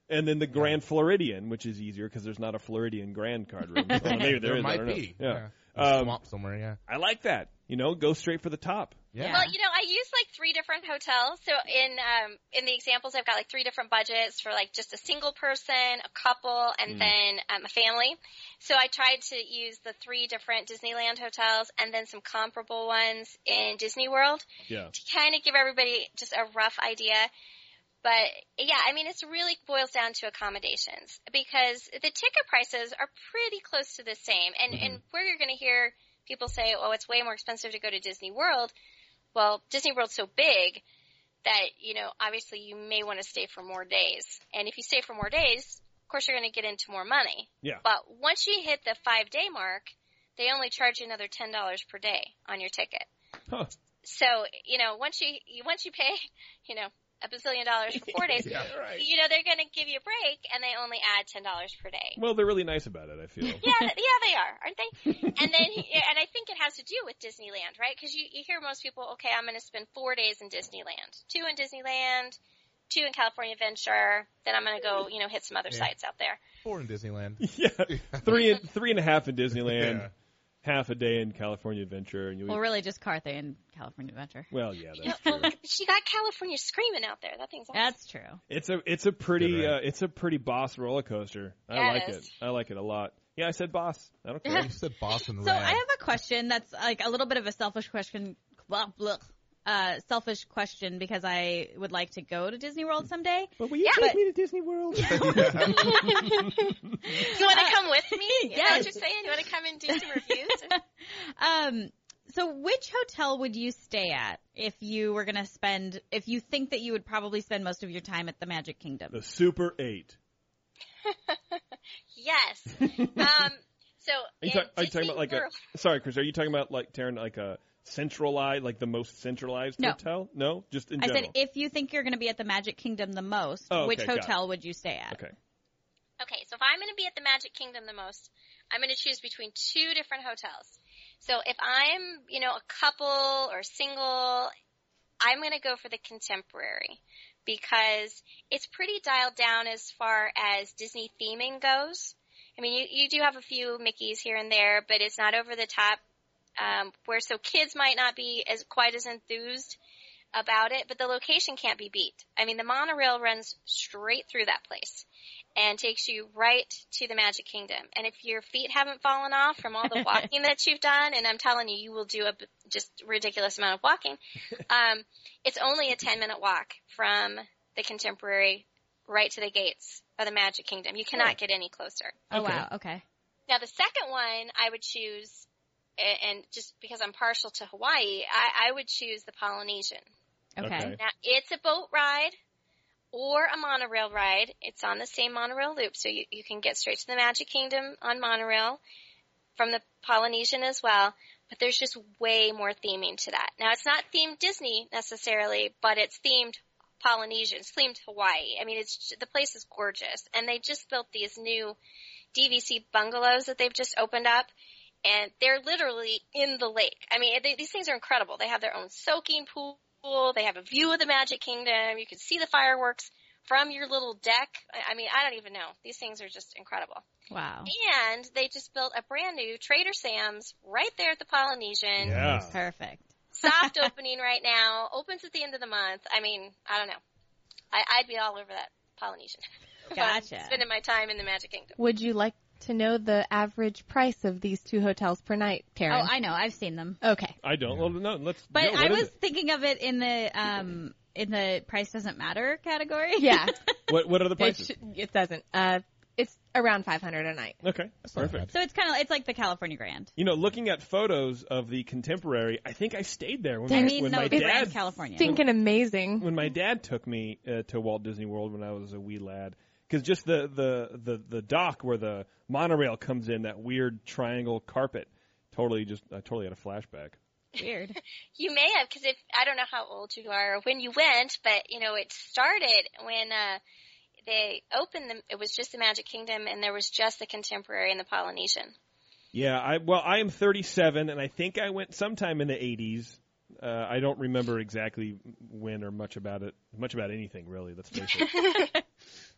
And then the Grand Floridian, which is easier because there's not a Floridian Grand card room. (laughs) Well, maybe there, there is, I might don't know. be. Yeah. Um, swamp somewhere. Yeah. I like that. You know, go straight for the top. Yeah. Well, you know, I use like three different hotels. So in um in the examples, I've got like three different budgets for like just a single person, a couple, and then um, a family. So I tried to use the three different Disneyland hotels and then some comparable ones in Disney World Yeah. to kind of give everybody just a rough idea. But yeah, I mean, it's really boils down to accommodations because the ticket prices are pretty close to the same. And, and mm-hmm. where you're going to hear people say, oh, it's way more expensive to go to Disney World. Well, Disney World's so big that, you know, obviously you may want to stay for more days. And if you stay for more days, of course you're going to get into more money. Yeah. But once you hit the five day mark, they only charge you another $10 per day on your ticket. Huh. So, you know, once you once you pay, (laughs) you know, a bazillion dollars for four (laughs) days, Yeah, right. you know, they're going to give you a break and they only add $10 per day. Well, they're really nice about it. I feel. (laughs) Yeah, yeah, they are, aren't they? (laughs) and then, and I think it has to do with Disneyland, right? Because you, you hear most people, okay, I'm going to spend four days in Disneyland, two in Disneyland, two in California Adventure, then I'm going to go, you know, hit some other Yeah. sites out there. Four in Disneyland. yeah. Three and three and a half in Disneyland, Yeah. Half a day in California Adventure, and you. Well, really, just Carthay and California Adventure. well, yeah, You know, that's true. (laughs) she got California Screamin' out there. That thing's awesome. That's true. It's a it's a pretty Good ride. uh, it's a pretty boss roller coaster. I Yeah, like is. it. I like it a lot. Yeah, I said boss. I don't (laughs) care. you said Boston So Red. I have a question that's like a little bit of a selfish question. Blah, blah, uh, selfish question because I would like to go to Disney World someday. but will you Yeah. take me to Disney World? (laughs) (laughs) You want to come with me? Is that what you're saying? You want to come and do some reviews? (laughs) Um, so which hotel would you stay at if you were going to spend, if you think that you would probably spend most of your time at the Magic Kingdom? the Super Eight. yes. Um, so Are you, ta- are you talking about like World, a? Sorry, Chris. Are you talking about like Taren, like a centralized, like the most centralized No. hotel? No, just in I general. said if you think you're going to be at the Magic Kingdom the most, Oh, okay, which hotel would you stay at? okay. Okay, so if I'm going to be at the Magic Kingdom the most, I'm going to choose between two different hotels. So if I'm, you know, a couple or single, I'm going to go for the Contemporary because it's pretty dialed down as far as Disney theming goes. I mean, you, you do have a few Mickeys here and there, but it's not over the top, um, where so kids might not be as quite as enthused about it, but the location can't be beat. I mean, the monorail runs straight through that place and takes you right to the Magic Kingdom. And if your feet haven't fallen off from all the (laughs) walking that you've done, and I'm telling you, you will do a just ridiculous amount of walking, (laughs) um, it's only a 10 minute walk from the Contemporary right to the gates of the Magic Kingdom. You cannot get any closer. Oh wow. Okay. Now the second one I would choose, a- and just because I'm partial to Hawaii, I, I would choose the Polynesian. Okay. Okay. Now it's a boat ride or a monorail ride. It's on the same monorail loop, so you, you can get straight to the Magic Kingdom on monorail from the Polynesian as well. But there's just way more theming to that. Now it's not themed Disney necessarily, but it's themed Polynesian. It's themed Hawaii. I mean, it's the place is gorgeous, and they just built these new DVC bungalows that they've just opened up. And they're literally in the lake. I mean, they, these things are incredible. They have their own soaking pool. They have a view of the Magic Kingdom. You can see the fireworks from your little deck. I I mean, I don't even know. These things are just incredible. Wow. And they just built a brand new Trader Sam's right there at the Polynesian. Yeah. Perfect. Soft (laughs) opening right now. Opens at the end of the month. I mean, I don't know. I, I'd be all over that Polynesian. (laughs) Gotcha. Spending my time in the Magic Kingdom. Would you like to know the average price of these two hotels per night, Taren? Oh, I know. I've seen them. okay. I don't. Well, no, let's. But yeah, what I was thinking of it in the um in the price doesn't matter category. Yeah. (laughs) What What are the it, prices? sh- it doesn't. Uh, it's around 500 a night. Okay, not perfect. so it's kind of it's like the California Grand. You know, looking at photos of the contemporary, I think I stayed there when, I my, mean, when no, my the dad Grand California. Stinking amazing. when my dad took me uh, to Walt Disney World when I was a wee lad. Because just the, the, the, the dock where the monorail comes in, that weird triangle carpet, totally just I totally had a flashback. Weird. (laughs) You may have, because if I don't know how old you are or when you went, but you know it started when uh, they opened the. It was just the Magic Kingdom, and there was just the Contemporary and the Polynesian. Yeah, I well, I am 37, and I think I went sometime in the 80s. Uh, I don't remember exactly when or much about it, much about anything really. Let's face it. (laughs)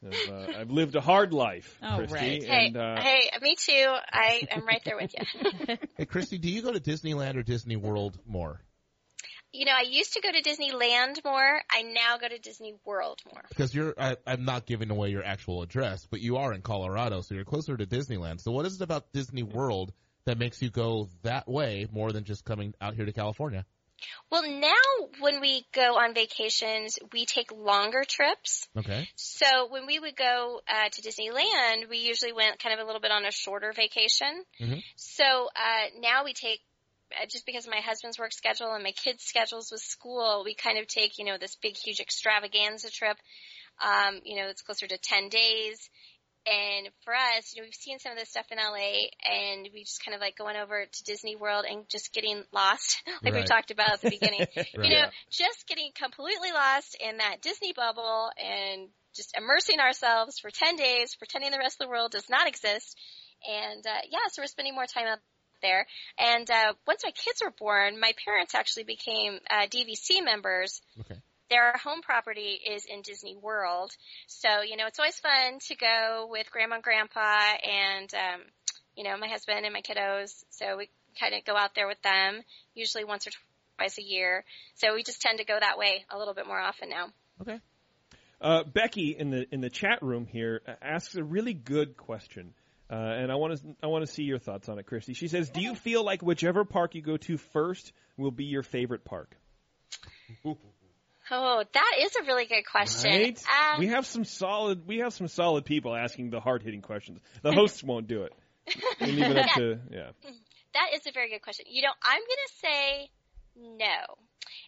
I've, uh, I've lived a hard life, Oh, Christy, right. Hey, and uh, hey, me too. I am right there with you. (laughs) Hey, Christy, do you go to Disneyland or Disney World more? you know, I used to go to Disneyland more. I now go to Disney World more. Because you're, I, I'm not giving away your actual address, but you are in Colorado, so you're closer to Disneyland. So what is it about Disney World that makes you go that way more than just coming out here to California? Well, now when we go on vacations, we take longer trips. Okay. So when we would go uh, to Disneyland, we usually went kind of a little bit on a shorter vacation. Mhm. So uh, now we take, uh, just because of my husband's work schedule and my kids' schedules with school, we kind of take, you know, this big, huge extravaganza trip. Um, you know, it's closer to 10 days. And for us, you know, we've seen some of this stuff in LA and we just kind of like going over to Disney World and just getting lost, (laughs) like we talked about at the beginning. (laughs) Right. You know, just getting completely lost in that Disney bubble and just immersing ourselves for 10 days, pretending the rest of the world does not exist. And, uh, yeah, so we're spending more time out there. And, uh, once my kids were born, my parents actually became, uh, DVC members. Okay. Their home property is in Disney World. So, you know, it's always fun to go with grandma and grandpa and, um, you know, my husband and my kiddos. So we kind of go out there with them, usually once or twice a year. So we just tend to go that way a little bit more often now. Okay. Uh, Becky in the in the chat room here uh, asks a really good question, uh, and I want to I want to see your thoughts on it, Christy. She says, "Do you feel like whichever park you go to first will be your favorite park?" Oh, that is a really good question. Right? Um, we have some solid we have some solid people asking the hard hitting questions. The hosts won't do it. (laughs) We leave it up to yeah. (laughs) That is a very good question. You know, I'm going to say no.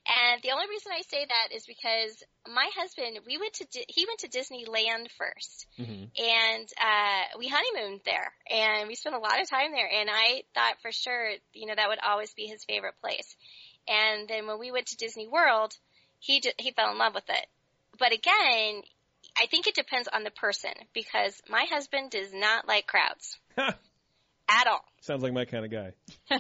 And the only reason I say that is because my husband, we went to, Di- he went to Disneyland 1st Mhm. and, uh, we honeymooned there and we spent a lot of time there and I thought for sure, you know, that would always be his favorite place. And then when we went to Disney World, he, ju- he fell in love with it. But again, I think it depends on the person because my husband does not like crowds (laughs) at all. Sounds like my kind of guy. (laughs)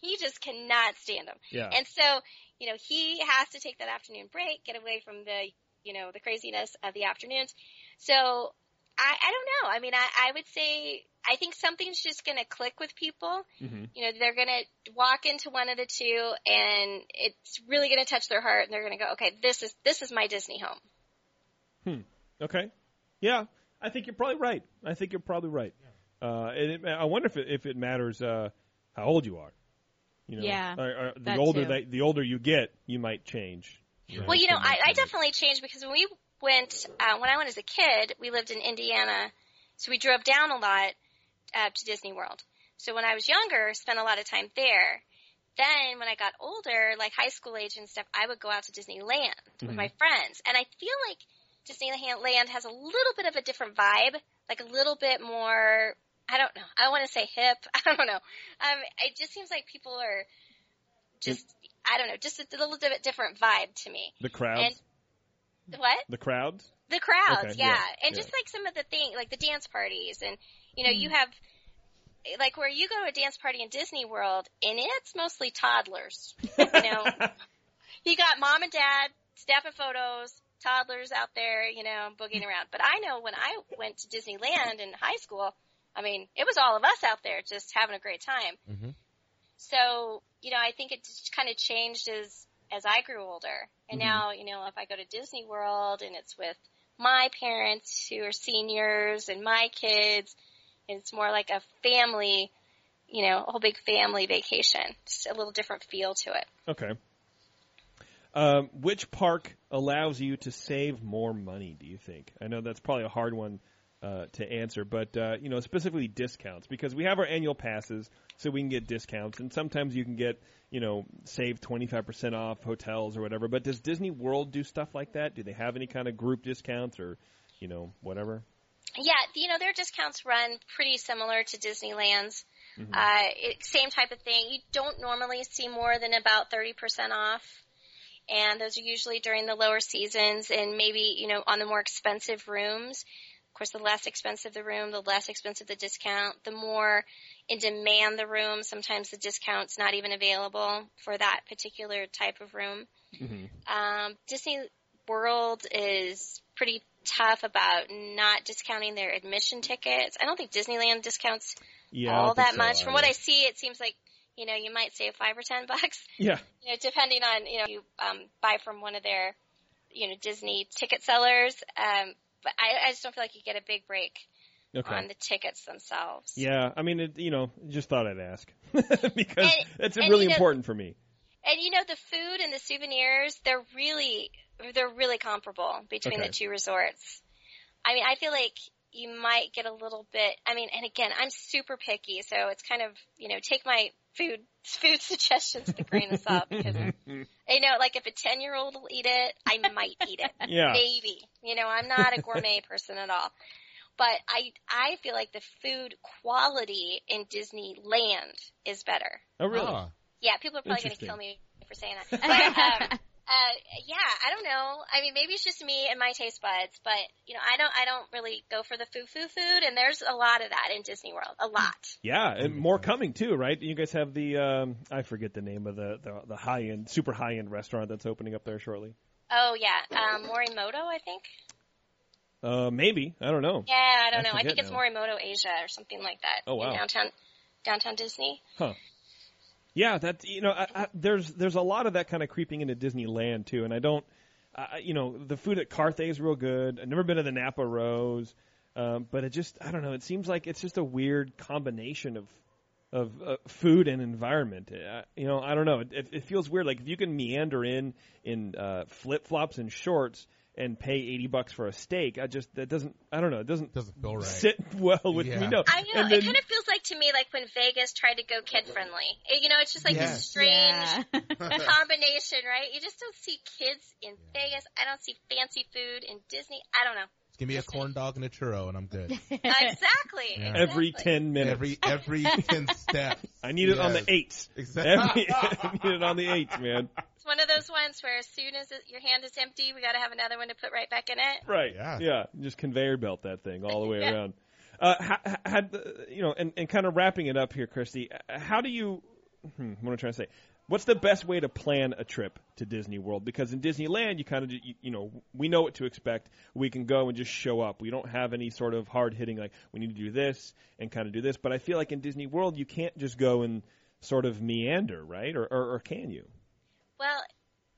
He just cannot stand them. Yeah. And so, you know, he has to take that afternoon break, get away from the you know, the craziness of the afternoons. So I, I don't know. I mean, I, I would say I think something's just going to click with people. Mm-hmm. You know, they're going to walk into one of the two, and it's really going to touch their heart, and they're going to go, okay, this is this is my Disney home. Hmm. Okay. Yeah, I think you're probably right. I think you're probably right. Uh, and it, I wonder if it, if it matters uh, how old you are. You know, Yeah, Or, or the that older too. that the older you get, you might change. Well, you know, I, I definitely changed because when we went, uh, when I went as a kid, we lived in Indiana, so we drove down a lot uh, to Disney World. So when I was younger, spent a lot of time there. Then when I got older, like high school age and stuff, I would go out to Disneyland with Mhm. my friends, and I feel like Disneyland has a little bit of a different vibe, like a little bit more. I don't know. I want to say hip. (laughs) I don't know. Um, it just seems like people are just. I don't know. Just a little bit different vibe to me. The crowds. And what? the crowds. The crowds, Okay, yeah. yeah, And yeah. just like some of the thing, like the dance parties and, you know, you Hmm. have, like where you go to a dance party in Disney World and it's mostly toddlers, you know. (laughs) you got mom and dad snapping photos, toddlers out there, you know, boogieing around. But I know when I went to Disneyland in high school, I mean, it was all of us out there just having a great time. Mm-hmm. So, you know, I think it just kind of changed as as I grew older. And Mhm. now, you know, if I go to Disney World and it's with my parents who are seniors and my kids, it's more like a family, you know, a whole big family vacation. Just a little different feel to it. Okay. Um, which park allows you to save more money? Do you think? I know that's probably a hard one uh, to answer, but uh, you know, specifically discounts because we have our annual passes, so we can get discounts, and sometimes you can get you know save twenty five percent off hotels or whatever. But does Disney World do stuff like that? Do they have any kind of group discounts or you know whatever? Yeah, you know, their discounts run pretty similar to Disneyland's. Mhm. Uh, it, same type of thing. You don't normally see more than about 30% off. And those are usually during the lower seasons and maybe, you know, on the more expensive rooms. Of course, the less expensive the room, the less expensive the discount. The more in demand the room, sometimes the discount's not even available for that particular type of room. Mm-hmm. Um, Disney World is pretty tough about not discounting their admission tickets. I don't think Disneyland discounts Yeah, all that so much. From what. I see, it seems like you know you might save five or ten (laughs) bucks. Yeah. You know, depending on you know you um, buy from one of their you know Disney ticket sellers. Um, but I, I just don't feel like you get a big break Okay. on the tickets themselves. Yeah, I mean, it, you know, just thought I'd ask (laughs) because And- it's and, really you know- important for me. And you know the food and the souvenirs, they're really they're really comparable between Okay. the two resorts. I mean, I feel like you might get a little bit. I mean, and again, I'm super picky, so it's kind of you know take my food food (laughs) suggestions with a grain of salt because you know, like if a ten year old will eat it, I might eat it. (laughs) Yeah. maybe. You know, I'm not a gourmet person at all. But I I feel like the food quality in Disneyland is better. Oh, really? Ah. Yeah, people are probably going to kill me for saying that. But, um, uh, yeah, I don't know. I mean, maybe it's just me and my taste buds, but you know, I don't, I don't really go for the foo foo food, and there's a lot of that in Disney World, a lot. Yeah, and more coming too, right? You guys have the um, I forget the name of the the, the high end, super high end restaurant that's opening up there shortly. Oh yeah, um, Morimoto, I think. Uh, maybe I don't know. Yeah, I don't I know. I think forget it's now. Morimoto Asia or something like that. Oh, wow. In downtown, downtown Disney. Huh. Yeah, that you know, I, I, there's there's a lot of that kind of creeping into Disneyland too, and I don't, I you know, the food at Carthay is real good. I've never been to the Napa Rose, um, but it just I don't know. It seems like it's just a weird combination of of uh, food and environment. Uh, you know, I don't know. It, it, it feels weird. Like if you can meander in in uh, flip flops and shorts and pay eighty bucks for a steak, I just that doesn't. I don't know. It doesn't doesn't feel right. sit (laughs) well with Yeah. me. No, I know. And then- it kind of feels like to me like when Vegas tried to go kid friendly. You know, it's just like Yes. this strange Yeah. (laughs) (laughs) combination, right? You just don't see kids in Vegas. I don't see fancy food in Disney. I don't know. Give me a corn dog and a churro, and I'm good. (laughs) Exactly. Yeah. every ten minutes. Every every (laughs) ten steps. I need it on the Yes. eights. Exactly. Every, (laughs) I need it on the eights, man. It's one of those ones where as soon as it, your hand is empty, we got to have another one to put right back in it. Right. Yeah. Yeah. Just conveyor belt that thing all the way Yeah. around. Uh, ha- had you know, and, and kind of wrapping it up here, Christy. uh, How do you? Hmm, what am I trying to say? What's the best way to plan a trip to Disney World? Because in Disneyland, you kind of, you, you know, we know what to expect. We can go and just show up. We don't have any sort of hard hitting, like, we need to do this and kind of do this. But I feel like in Disney World, you can't just go and sort of meander, right? Or, or, or can you? Well,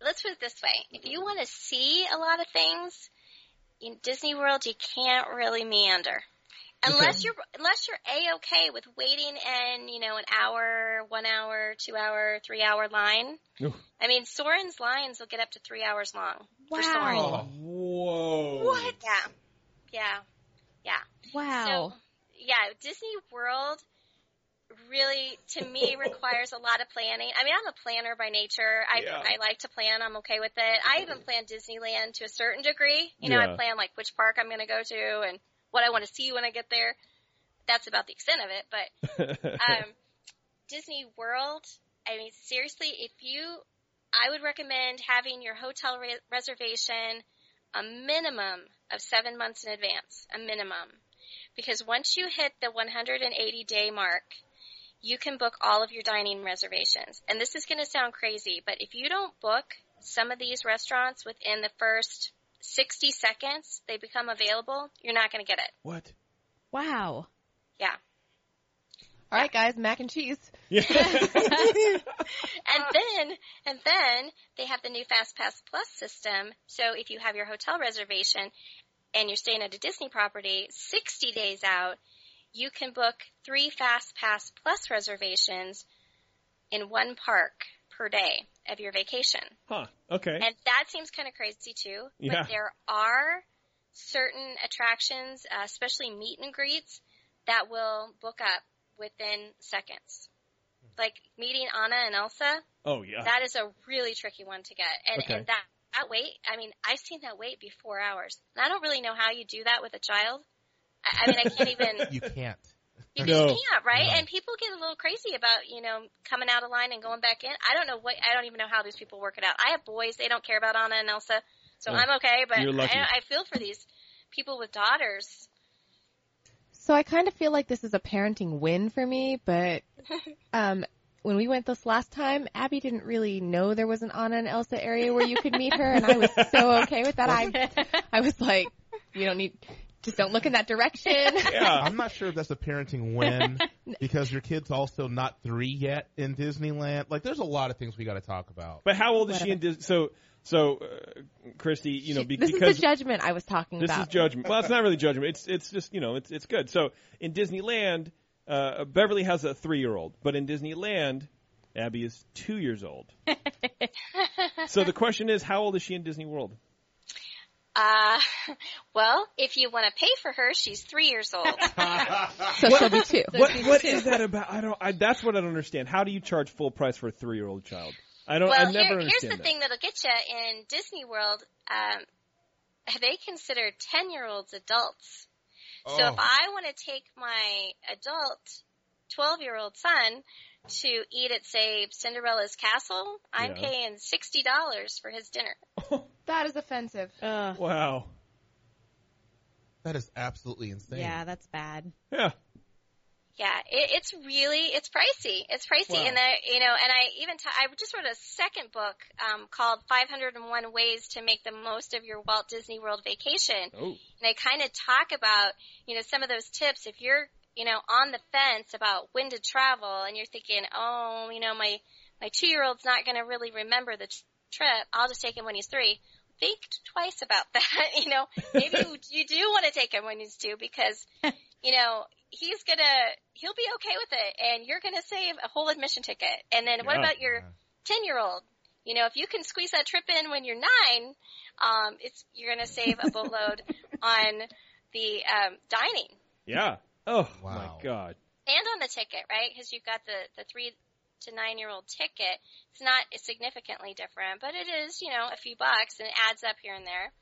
let's put it this way. If you want to see a lot of things, in Disney World, you can't really meander. Unless you're unless you're a okay with waiting in you know an hour, one hour, two hour, three hour line. Oof. I mean, Soarin's lines will get up to three hours long for Soarin'. Wow. Whoa. What? Yeah, yeah, yeah. Wow. So, yeah, Disney World really, to me, (laughs) requires a lot of planning. I mean, I'm a planner by nature. I Yeah. I like to plan. I'm okay with it. I even plan Disneyland to a certain degree. You know, Yeah. I plan like which park I'm going to go to and what I want to see when I get there. That's about the extent of it. But (laughs) um, Disney World, I mean, seriously, if you, I would recommend having your hotel re- reservation a minimum of seven months in advance, a minimum. Because once you hit the 180 day mark, you can book all of your dining reservations. And this is going to sound crazy, but if you don't book some of these restaurants within the first 60 seconds they become available, you're not going to get it. what? Wow. Yeah. All right, guys, mac and cheese. (laughs) Yeah. (laughs) and then and then they have the new Fast Pass Plus system. So if you have your hotel reservation and you're staying at a Disney property 60 days out, you can book three Fast Pass Plus reservations in one park per day of your vacation. huh. Okay. And that seems kind of crazy too. Yeah. But there are certain attractions, uh, especially meet and greets, that will book up within seconds. Like meeting Anna and Elsa, oh yeah. that is a really tricky one to get. And, Okay. and that, that wait, I mean, I've seen that wait be four hours. And I don't really know how you do that with a child. I, I mean, I can't (laughs) even, You can't. You No. just can't, right? No. And people get a little crazy about, you know, coming out of line and going back in. I don't know what, I don't even know how these people work it out. I have boys, they don't care about Anna and Elsa, so Oh, I'm okay, but. I, I feel for these people with daughters. So I kind of feel like this is a parenting win for me, but (laughs) um, when we went this last time, Abby didn't really know there was an Anna and Elsa area where you could meet her, and I was so okay with that. (laughs) I I was like, you don't need, just don't look in that direction. (laughs) yeah. I'm not sure if that's a parenting win (laughs) because your kid's also not three yet in Disneyland. Like, there's a lot of things we got to talk about. But how old is she in Disney? So, so, uh, Christy, you know, be- this because is the judgment I was talking This about. This is judgment. Well, it's not really judgment. It's it's just you know it's it's good. So in Disneyland, uh, Beverly has a three year old, but in Disneyland, Abby is two years old. (laughs) so the question is, how old is she in Disney World? Uh, (laughs) well, if you want to pay for her, she's three years old. (laughs) so she'll be two. (laughs) What what is that about? I don't. I, that's what I don't understand. How do you charge full price for a three year old child? I don't. I well, never here, here's understand the that. thing that'll get you in Disney World. Um, they consider 10 year olds adults. So Oh. if I want to take my adult 12 year old son to eat at, say, Cinderella's castle, I'm Yeah. paying $60 for his dinner. (laughs) That is offensive. Ugh. Wow. That is absolutely insane. Yeah, that's bad. Yeah. Yeah, it, it's really it's pricey. It's pricey, Wow. and I you know, and I even t- I just wrote a second book um, called 501 Ways to Make the Most of Your Walt Disney World Vacation, Oh. and I kind of talk about you know some of those tips if you're you know on the fence about when to travel, and you're thinking, oh, you know, my my two year old's not going to really remember the t- trip. I'll just take him when he's three. Think twice about (laughs) that. you know, maybe you, (laughs) you do want to take him when he's two because (laughs) you know, he's gonna, he'll be okay with it and you're gonna save a whole admission ticket. And then what about your 10 year old? You know, if you can squeeze that trip in when you're nine, um, it's, you're gonna save a boatload on the, um, dining Yeah. Oh Wow. my God. and on the ticket, right? Cause you've got the, the three to nine year old ticket. It's not significantly different, but it is, you know, a few bucks and it adds up here and there.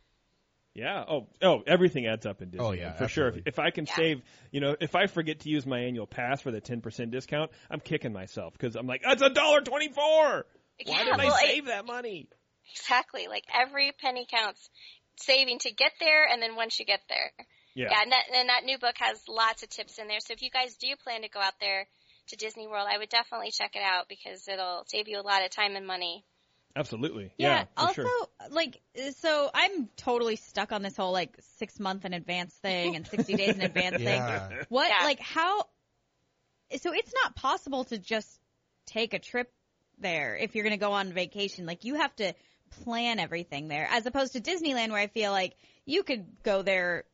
Yeah. Oh, oh, everything adds up in Disney. Oh, yeah, for sure. If, if I can Yeah. save, you know, if I forget to use my annual pass for the ten percent discount, I'm kicking myself because I'm like, that's a dollar twenty four. Why Yeah, didn't well, I it- save that money? Exactly. Like every penny counts. Saving to get there and then once you get there. Yeah. Yeah, and that, and that new book has lots of tips in there. So if you guys do plan to go out there to Disney World, I would definitely check it out because it'll save you a lot of time and money. Absolutely. Yeah. Yeah. also, sure. like, so I'm totally stuck on this whole like six month in advance thing and 60 (laughs) days in advance Yeah. thing. What, Yeah. like, how? So it's not possible to just take a trip there if you're going to go on vacation. Like, you have to plan everything there, as opposed to Disneyland, where I feel like you could go there.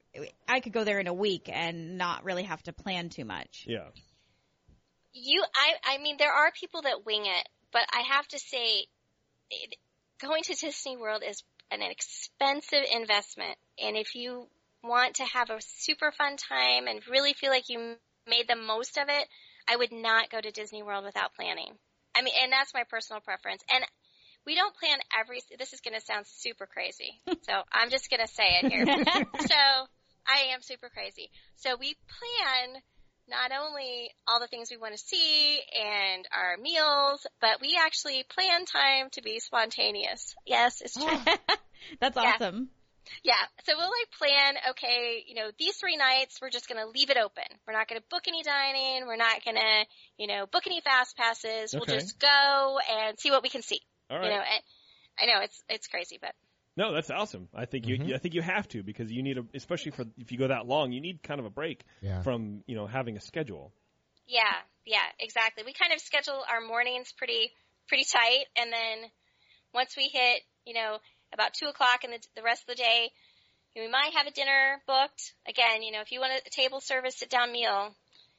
I could go there in a week and not really have to plan too much. Yeah. You, I, I mean, there are people that wing it, but I have to say, it, going to Disney World is an expensive investment, and if you want to have a super fun time and really feel like you made the most of it, I would not go to Disney World without planning. I mean, and that's my personal preference. And we don't plan every, this is going to sound super crazy. (laughs) So I'm just going to say it here. (laughs) so I am super crazy. So we plan not only all the things we want to see and our meals, but we actually plan time to be spontaneous. Yes, it's oh, true. (laughs) That's awesome. Yeah. So we'll like plan, okay, you know, these three nights, we're just going to leave it open. We're not going to book any dining. We're not going to, you know, book any fast passes. Okay. We'll just go and see what we can see. All right. You know, and I know it's, it's crazy, but No, that's awesome. I think you mm-hmm. I think you have to because you need a especially for if you go that long, you need kind of a break Yeah. from, you know, having a schedule. yeah, yeah, exactly. We kind of schedule our mornings pretty, pretty tight. And then once we hit, you know, about two o'clock and the, the rest of the day, we might have a dinner booked. Again, you know, if you want a table service sit down meal,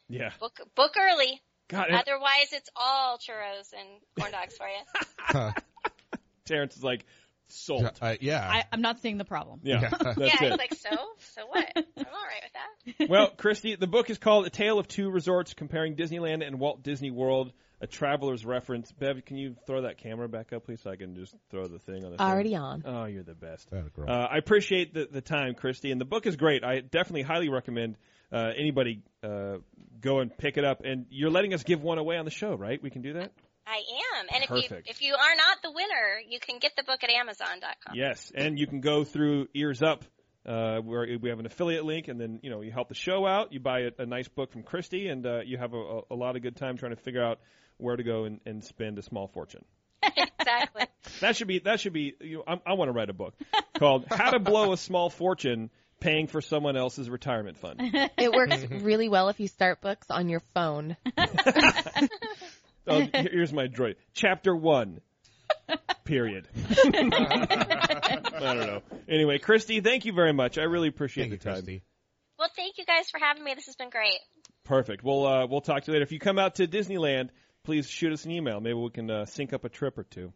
Yeah. book, book early. God, and Otherwise, it's all churros and corn dogs for you. (laughs) (laughs) Terrence is like sold. Uh, yeah. I, I'm not seeing the problem. Yeah. Yeah. That's (laughs) yeah, it. it's like so, so what? I'm all right with that. (laughs) well, Christy, the book is called A Tale of Two Resorts Comparing Disneyland and Walt Disney World, a traveler's reference. Bev, can you throw that camera back up, please, so I can just throw the thing on the thing? Already on. Oh, you're the best. Girl. Uh, I appreciate the, the time, Christy, and the book is great. I definitely highly recommend uh, anybody uh, go and pick it up. And you're letting us give one away on the show, right? We can do that? I am. And if you if you are not the winner, you can get the book at Amazon.com. Yes, and you can go through Ears Up, uh, where we have an affiliate link, and then you know you help the show out. You buy a, a nice book from Christy, and uh, you have a, a, a lot of good time trying to figure out where to go and, and spend a small fortune. (laughs) exactly. That should be that should be. You know, I, I want to write a book called "How to Blow a Small Fortune Paying for Someone Else's Retirement Fund." It works really well if you start books on your phone. (laughs) Oh, here's my droid. Chapter one. (laughs) Period. (laughs) I don't know. Anyway, Christy, thank you very much. I really appreciate Thank you, the time. Christy. Well, thank you guys for having me. This has been great. Perfect. We'll uh, we'll talk to you later. If you come out to Disneyland, please shoot us an email. Maybe we can uh, sync up a trip or two.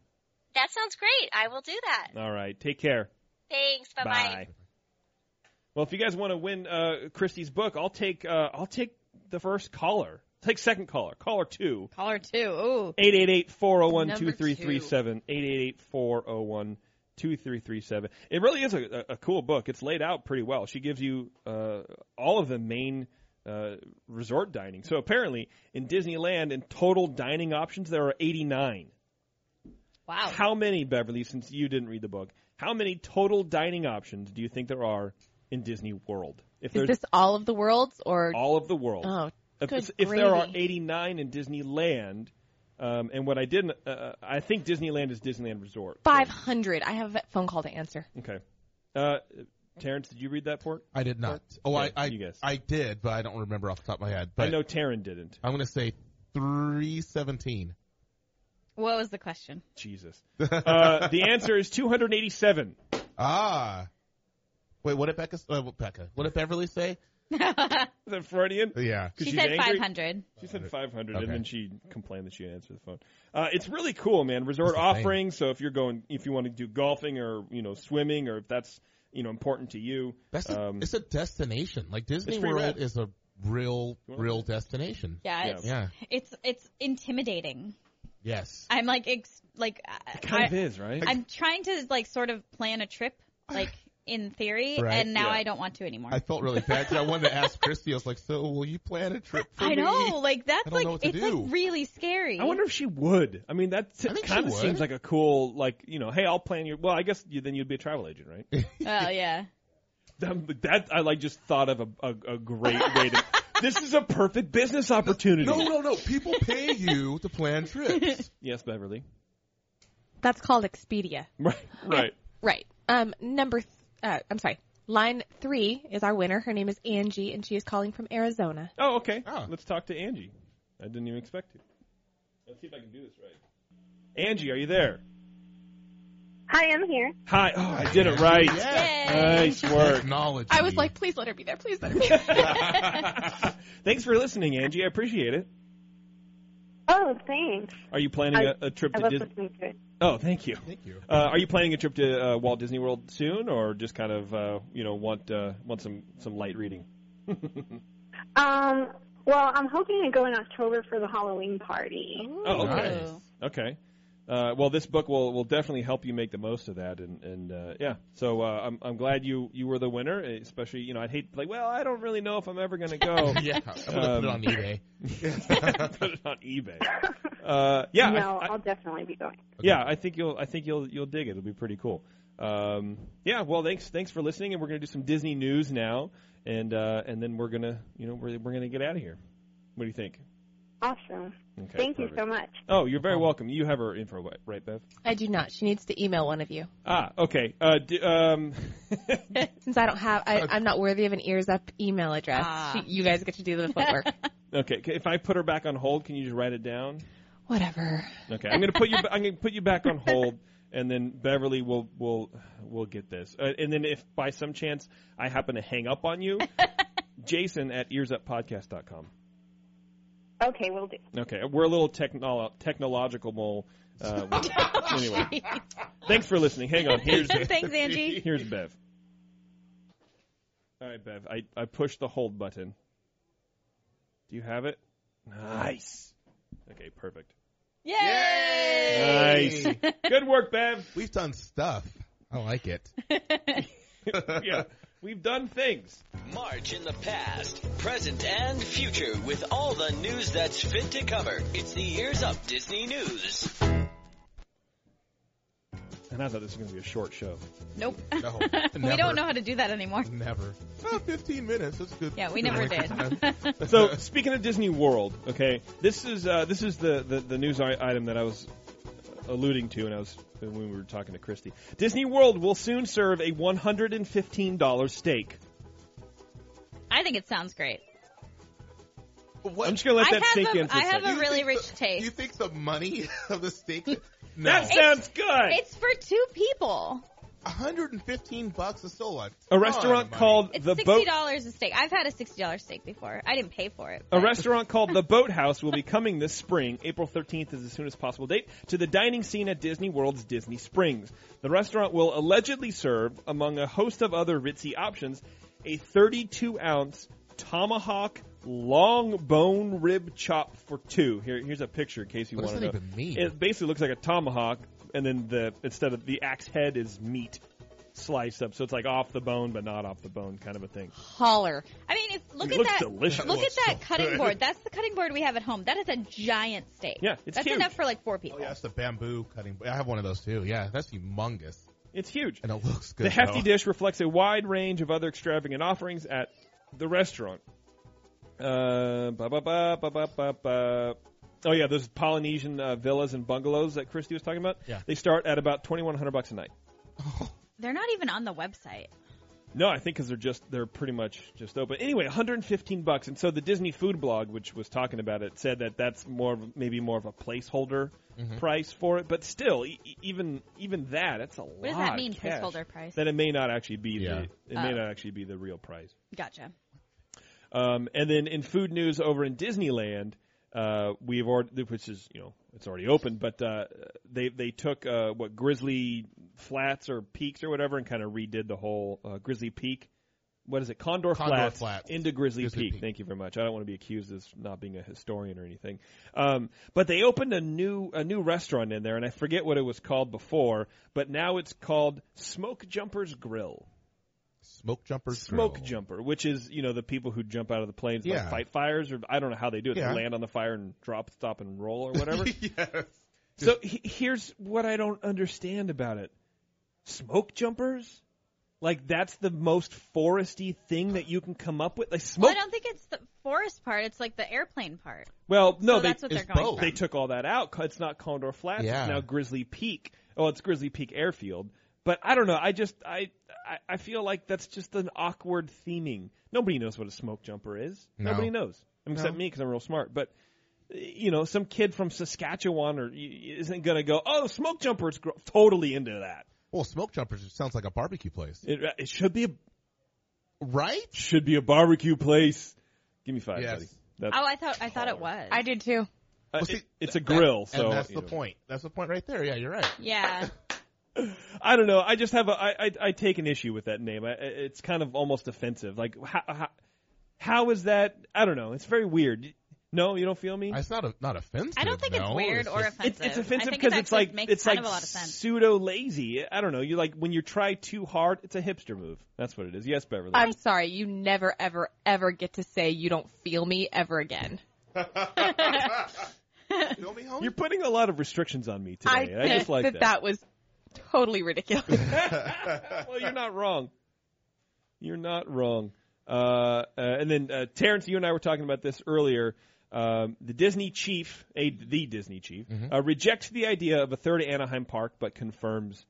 That sounds great. I will do that. All right. Take care. Thanks. Bye bye. Well, if you guys want to win uh, Christy's book, I'll take uh, I'll take the first caller. Take second caller. Caller two. Caller two. Ooh. 888-401-2337. 888-401-2337. It really is a, a cool book. It's laid out pretty well. She gives you uh, all of the main uh, resort dining. So apparently, in Disneyland, in total dining options, there are 89. Wow. How many, Beverly, since you didn't read the book, how many total dining options do you think there are in Disney World? If Is there's this all of the worlds or? all of the world. Oh, if, if there are 89 in Disneyland, um, and what I didn't, uh, I think Disneyland is Disneyland Resort. 500. I have a phone call to answer. Okay. Uh, Terrence, did you read that port? I did not. Oh, Okay, I I, you guess. I did, but I don't remember off the top of my head. But I know Taren didn't. I'm going to say 317. What was the question? Jesus. (laughs) Uh, the answer is 287. Ah. Wait, what did Becca? Uh, what Becca? What did Beverly say? (laughs) Is that Freudian? Yeah. 'Cause she said angry? 500. She said 500, Okay. and then she complained that she didn't answer the phone. Uh, it's really cool, man. Resort That's the thing. offerings. So if you're going, if you want to do golfing or you know swimming, or if that's you know important to you, That's a, um, it's a destination. Like Disney World rad. is a real, real destination. Yeah, Yeah. it's Yeah. it's it's intimidating. Yes. I'm like ex- like it kind I, of is, right? I'm trying to like sort of plan a trip (sighs) like in theory, Right, and now yeah. I don't want to anymore. I felt really bad. 'cause I wanted to ask (laughs) Christy. I was like, "So, will you plan a trip for me? I me?" know, like that's like know what to it's do. like really scary. I wonder if she would. I mean, that I kind of seems like a cool, like you know, hey, I'll plan your. Well, I guess you, then you'd be a travel agent, right? (laughs) Oh yeah. that, that I like just thought of a, a, a great way to (laughs) this is a perfect business opportunity. No, no, no. People pay you to plan trips. Yes, Beverly. That's called Expedia. Right, right. Right. Um, number, th- uh, I'm sorry. Line three is our winner. Her name is Angie, and she is calling from Arizona. Oh, okay. Oh. Let's talk to Angie. I didn't even expect to. Let's see if I can do this right. Angie, are you there? Hi, I'm here. Hi. Oh, I did it right. Yeah. Nice work. Technology. I was like, please let her be there. Please let her be (laughs) there. (laughs) Thanks for listening, Angie. I appreciate it. Oh, thanks. Are you planning I- a, a trip I to love Disney? Listening to it. Oh, thank you. Thank you. Uh, are you planning a trip to uh, Walt Disney World soon, or just kind of uh, you know want uh, want some some light reading? (laughs) Um, well, I'm hoping to go in October for the Halloween party. Oh, okay. Nice. Okay. Uh, well, this book will will definitely help you make the most of that, and and uh, yeah. So uh, I'm I'm glad you you were the winner. Especially, you know, I'd hate like, well, I don't really know if I'm ever going to go. (laughs) Yeah, I'm gonna put it Um, on eBay. (laughs) Put it on eBay. Uh, yeah, no, I, I, I'll definitely be going. yeah. I think you'll I think you'll you'll dig it. It'll be pretty cool. Um, yeah. Well, thanks thanks for listening, and we're going to do some Disney news now, and uh, and then we're gonna you know we're we're gonna get out of here. What do you think? Awesome. Okay, Thank you so much. Oh, you're very welcome. You have her info, right, Bev? I do not. She needs to email one of you. Ah, okay. Uh, d- um, (laughs) Since I don't have, I, I'm not worthy of an ears up email address. Ah. She, you guys get to do the footwork. (laughs) okay. If I put her back on hold, can you just write it down? Whatever. Okay. I'm gonna put you. I'm gonna put you back on hold, and then Beverly will will will get this. Uh, and then if by some chance I happen to hang up on you, (laughs) Jason at earsuppodcast.com. Okay, we'll do. Okay. We're a little technolo- technological mole. Uh, (laughs) anyway, thanks for listening. Hang on. Here's (laughs) Thanks, Angie. Here's Bev. All right, Bev. I, I pushed the hold button. Do you have it? Nice. Okay, perfect. Yay! Nice. (laughs) Good work, Bev. We've done stuff. I like it. (laughs) yeah, we've done things. March in the past, present, and future with all the news that's fit to cover. It's the Ears Up Disney News. And I thought this was going to be a short show. Nope. No, (laughs) we never. don't know how to do that anymore. Never. Oh, 15 minutes. That's good. Yeah, we good never length of did. time. (laughs) So speaking of Disney World, okay, this is uh, this is the, the, the news i- item that I was alluding to, and I was when we were talking to Christy. Disney World will soon serve a one hundred and fifteen dollar steak. I think it sounds great. What? I'm just gonna let I that have sink a- in for a I have second. a really rich taste. Do you think the money (laughs) of the steak? No. That sounds good. It's for two people. 115 bucks is still a A restaurant of money. called It's the sixty Boat. dollars a steak. I've had a sixty dollars steak before. I didn't pay for it. A but- restaurant called the Boathouse will be coming this spring. April 13th is the soonest possible date to the dining scene at Disney World's Disney Springs. The restaurant will allegedly serve, among a host of other ritzy options, a 32 ounce tomahawk long bone rib chop for two. Here, here's a picture in case you What does want to that know. even mean? It basically looks like a tomahawk, and then the instead of the axe head is meat sliced up, so it's like off the bone but not off the bone kind of a thing. Holler. I mean, if, look It at looks that. delicious. Look at that so cutting good. board. That's the cutting board we have at home. That is a giant steak. Yeah, it's That's huge. enough for like four people. Oh yeah, that's the bamboo cutting. I have one of those too. Yeah, that's humongous, It's huge. and it looks good. The hefty though. dish reflects a wide range of other extravagant offerings at the restaurant. Uh, ba ba ba ba ba ba ba. Oh yeah, those Polynesian uh, villas and bungalows that Christy was talking about. Yeah. they start at about twenty one hundred bucks a night. (laughs) They're not even on the website. No, I think because they're just they're pretty much just open. Anyway, 115 bucks, and so the Disney Food Blog, which was talking about it, said that that's more of, maybe more of a placeholder Mm-hmm. price for it. But still, e- even even that, that's a lot. What does that mean, cash. placeholder price? That it may not actually be Yeah. the it may Oh. not actually be the real price. Gotcha. Um, and then in food news over in Disneyland, uh, we've already, which is you know it's already open, but uh, they they took uh, what Grizzly Flats or Peaks or whatever and kind of redid the whole uh, Grizzly Peak. What is it? Condor, Condor Flats, Flats. into Grizzly, Grizzly Peak. Peak. Thank you very much. I don't want to be accused of not being a historian or anything. Um, but they opened a new a new restaurant in there, and I forget what it was called before, but now it's called Smoke Jumpers Grill. Smoke jumpers. Smoke grill. jumper, which is you know the people who jump out of the planes and Yeah. like fight fires, or I don't know how they do it. Yeah. They land on the fire and drop, stop, and roll, or (laughs) whatever. yes. so he, here's what I don't understand about it: smoke jumpers. Like that's the most foresty thing that you can come up with. Like Well, smoke. I don't think it's the forest part. It's like the airplane part. Well, no, So they that's what they're It's going both. they took all that out. It's not Condor Flats. Yeah. It's now Grizzly Peak. Oh, it's Grizzly Peak Airfield. But I don't know. I just I I, I feel like that's just an awkward theming. Nobody knows what a smoke jumper is. No. Nobody knows, I mean, except No. me because I'm real smart. But you know, some kid from Saskatchewan or isn't gonna go. Oh, smoke jumpers, gr- totally into that. Well, smoke jumpers sounds like a barbecue place, It, it should be a right? should be a barbecue place. Give me five, Yes. buddy. That's, Oh, I thought I thought it was. I did too. uh, Well, see, it- it's a that- grill, so and that's the know. point. That's the point right there. Yeah, you're right. Yeah. (laughs) I don't know. I just have a. I, I, I take an issue with that name. I, it's kind of almost offensive. Like how, how how is that? I don't know. It's very weird. No, you don't feel me? It's not a, not offensive. I don't think no. it's weird or just- offensive. It's, it's offensive because it it's like makes it's kind like of a lot of sense. pseudo lazy. I don't know. You like when you try too hard. It's a hipster move. That's what it is. Yes, Beverly. I'm sorry, you never, ever, ever get to say you don't feel me ever again. (laughs) (laughs) Feel me, homie? You're putting a lot of restrictions on me today. I, think just like that, that. that was totally ridiculous. (laughs) well, you're not wrong. You're not wrong. Uh, uh, and then uh, Terrence, you and I were talking about this earlier. Um, the Disney chief, a, the Disney chief, Mm-hmm. uh, rejects the idea of a third Anaheim park, but confirms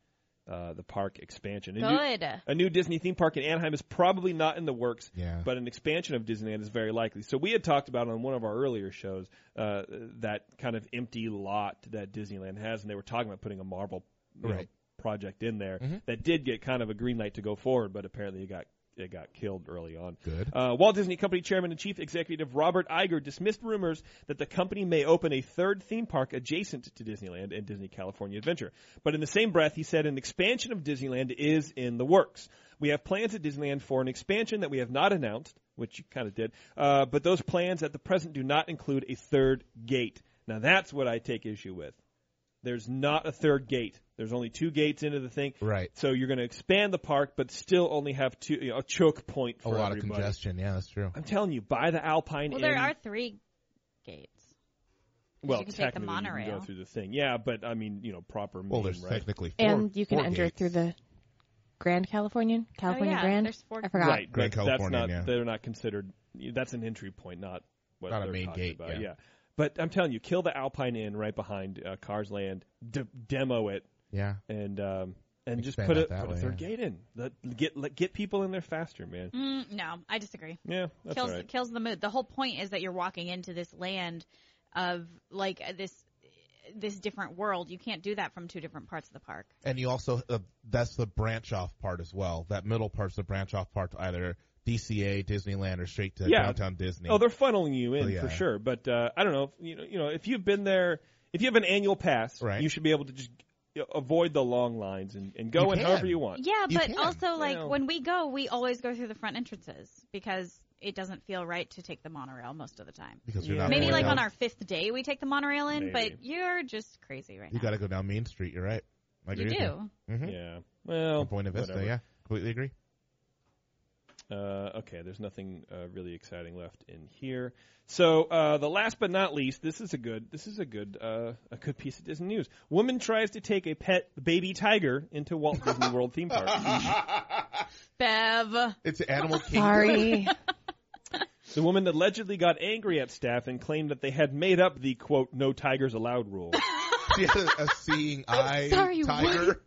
uh, the park expansion. A new- Good. a new Disney theme park in Anaheim is probably not in the works, Yeah. but an expansion of Disneyland is very likely. So we had talked about on one of our earlier shows uh, that kind of empty lot that Disneyland has, and they were talking about putting a Marvel you know, Right. project in there Mhm. that did get kind of a green light to go forward, but apparently it got it got killed early on. Good. Uh, Walt Disney Company Chairman and Chief Executive Robert Iger dismissed rumors that the company may open a third theme park adjacent to Disneyland and Disney California Adventure. But in the same breath, he said an expansion of Disneyland is in the works. We have plans at Disneyland for an expansion that we have not announced, which you kind of did, uh, but those plans at the present do not include a third gate. Now that's what I take issue with. There's not a third gate. There's only two gates into the thing. Right. So you're going to expand the park, but still only have two, you know, a choke point A for lot of congestion. Yeah, that's true. I'm telling you, buy the Alpine Well, Inn. there are three gates. well, you can take the technically you can go through the thing. Yeah, but I mean, you know, proper. Well, there's right? technically four. and you can enter gates. through the Grand Californian, oh, California Oh, yeah, Grand. there's four- I forgot. right. Grand but that's not. yeah. They're not considered. That's an entry point, not what Not a they're main talking gate, About. yeah. But I'm telling you, kill the Alpine Inn right behind uh, Cars Land, de- demo it, Yeah. and um, and just Expand put out it that put a third yeah. gate in. Let, get let, get people in there faster, man. Mm, no, I disagree. Yeah, that's kills all right. kills the mood. The whole point is that you're walking into this land of like uh, this this different world. You can't do that from two different parts of the park. And you also uh, that's the branch off part as well. That middle part's the branch off part to either DCA, Disneyland, or straight to Yeah. downtown Disney. Oh, they're funneling you in Oh, yeah. for sure. But uh, I don't know. If, you know, you know, if you've been there, if you have an annual pass, Right. you should be able to just you know, avoid the long lines and, and go You in can. however you want. Yeah, You but can. also like Well- when we go, we always go through the front entrances because it doesn't feel right to take the monorail most of the time. because you're Yeah. not Maybe like down, on our fifth day we take the monorail in, Maybe. but you're just crazy right You now. got to go down Main Street. You're right. I you do. Mm-hmm. Yeah. Well, Point of Vista. whatever. Yeah, completely agree. Uh, okay, there's nothing uh, really exciting left in here. So uh, the last but not least, this is a good this is a good uh, a good piece of Disney news. Woman tries to take a pet baby tiger into Walt Disney World theme park. (laughs) Bev. It's Animal Kingdom. Sorry. (laughs) The woman allegedly got angry at staff and claimed that they had made up the quote "no tigers allowed" rule. She had a, a seeing eye sorry, tiger.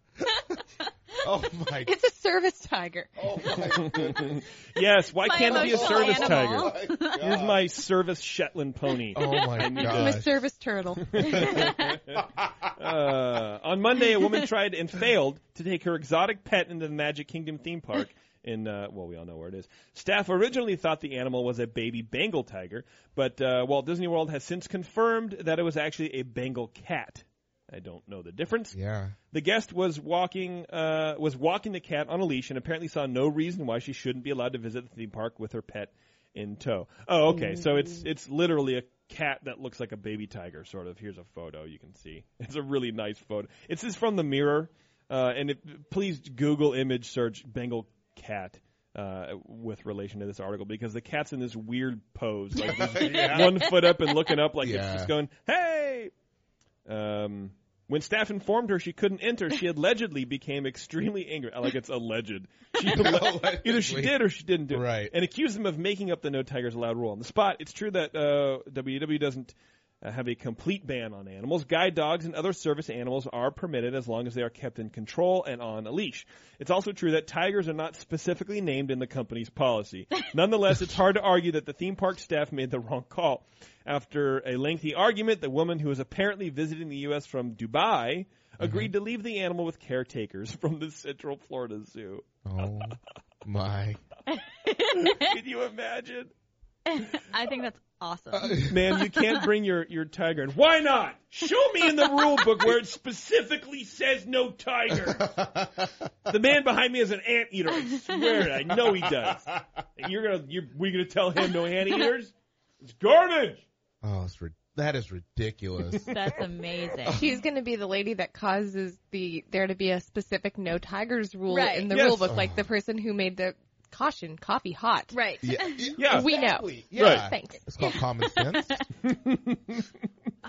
(laughs) oh my! it's a service tiger. (laughs) Oh my! (laughs) yes, why My can't it be a emotional service animal. tiger? Here's my service Shetland pony. Oh my I'm a gosh! service turtle. Uh, on Monday, a woman tried and failed to take her exotic pet into the Magic Kingdom theme park. In uh, well, we all know where it is. Staff originally thought the animal was a baby Bengal tiger, but uh, Walt Disney World has since confirmed that it was actually a Bengal cat. I don't know the difference. Yeah. The guest was walking uh, was walking the cat on a leash and apparently saw no reason why she shouldn't be allowed to visit the theme park with her pet in tow. Oh, okay. So it's it's literally a cat that looks like a baby tiger, sort of. Here's a photo you can see. (laughs) It's a really nice photo. It's this from the Mirror, uh, and it, please Google image search Bengal cat. Uh, with relation to this article, because the cat's in this weird pose, like (laughs) just one foot up and looking up, like it's just going, "Hey!" Um, When staff informed her she couldn't enter, she allegedly became extremely angry. I like it's alleged. She (laughs) either she did or she didn't do it. Right. And accused them of making up the no tigers allowed rule on the spot. It's true that uh, WW doesn't Uh, have a complete ban on animals. Guide dogs and other service animals are permitted as long as they are kept in control and on a leash. It's also true that tigers are not specifically named in the company's policy. (laughs) Nonetheless, it's hard to argue that the theme park staff made the wrong call. After a lengthy argument, the woman who was apparently visiting the U.S. from Dubai mm-hmm. agreed to leave the animal with caretakers from the Central Florida Zoo. Oh my. (laughs) Can you imagine? (laughs) I think that's awesome. Uh, (laughs) man, you can't bring your, your tiger in. Why not? Show me in the rule book where it specifically says no tiger. (laughs) The man behind me is an anteater. I swear, it. I know he does. And you're gonna, you're, we gonna tell him no anteaters? It's garbage. Oh, it's ri- that is ridiculous. That's amazing. She's going to be the lady that causes the there to be a specific no tigers rule Right. in the Yes. rule book, like oh. the person who made the caution coffee hot. Right. yeah, (laughs) Yeah. We know. Yeah. Right. Thanks. It's called common sense. (laughs)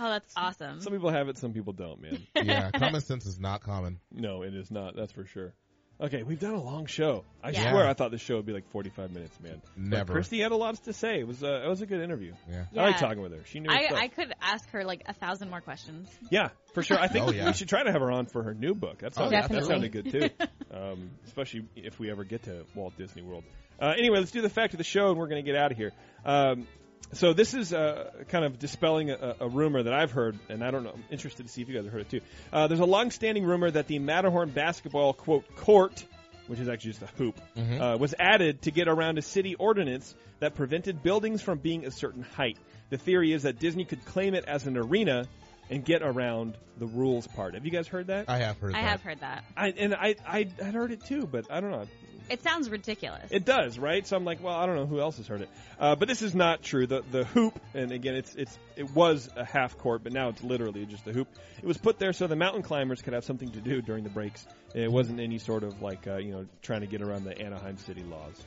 Oh, that's awesome. Some people have it, some people don't, man. yeah, common (laughs) sense is not common. No, it is not. That's for sure. Okay, we've done a long show. I Yeah. swear I thought this show would be like 45 minutes, man. But Never. Christy had a lot to say. It was, uh, it was a good interview. Yeah. I like Yeah. talking with her. She knew her I, stuff. I could ask her like a thousand more questions. Yeah, for sure. I think (laughs) Oh, yeah. we should try to have her on for her new book. That sounded, that Definitely. sounded good too, (laughs) um, especially if we ever get to Walt Disney World. Uh, anyway, let's do the fact of the show, and we're going to get out of here. Um, so this is uh, kind of dispelling a, a rumor that I've heard, and I don't know. I'm interested to see if you guys have heard it too. Uh, there's a long-standing rumor that the Matterhorn basketball quote court, which is actually just a hoop, uh, was added to get around a city ordinance that prevented buildings from being a certain height. The theory is that Disney could claim it as an arena and get around the rules part. Have you guys heard that? I have heard that. I that. have heard that. I, and I, I I'd heard it too, but I don't know. It sounds ridiculous. It does, right? So I'm like, well, I don't know who else has heard it. Uh, but this is not true. The the hoop, and again, it's it's it was a half court, but now it's literally just a hoop. It was put there so the mountain climbers could have something to do during the breaks. It wasn't any sort of like uh, you know trying to get around the Anaheim city laws.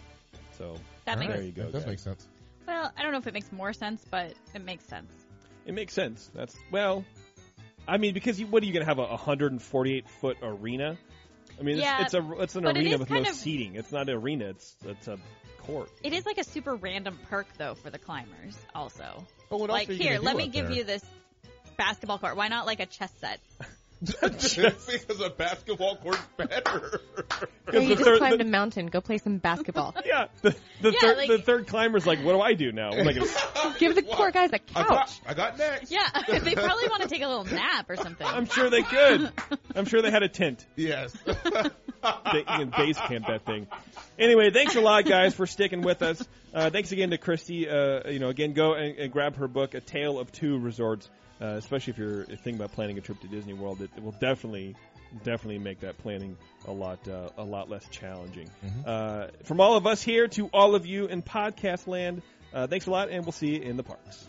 So That makes- there you go. That does guys. make sense. well, I don't know if it makes more sense, but it makes sense. It makes sense. That's well, I mean, because you, what are you going to have a 148 foot arena? I mean, Yeah, it's, it's a it's an but it arena with no of- seating. It's not an arena. It's it's a court. It is like a super random perk though for the climbers. Also, But what like else are you here, gonna let do me up give there? you this basketball court. Why not like a chess set? (laughs) because (laughs) a basketball court's better. Or you the just third- climbed the- a mountain. Go play some basketball. (laughs) Yeah, the, the Yeah, third like- the third climber's like, what do I do now? I'm like, (laughs) Give the poor guys a couch. got, I got next. Yeah, they probably want to take a little nap or something. I'm sure they could. I'm sure they had a tent. Yes. They, you can base camp that thing. Anyway, thanks a lot, guys, for sticking with us. Uh, thanks again to Christy. Uh, you know, again, go and, and grab her book, A Tale of Two Resorts. Uh, especially if you're thinking about planning a trip to Disney World, it, it will definitely, definitely make that planning a lot, uh, a lot less challenging. Uh, from all of us here to all of you in podcast land, uh, thanks a lot, and we'll see you in the parks.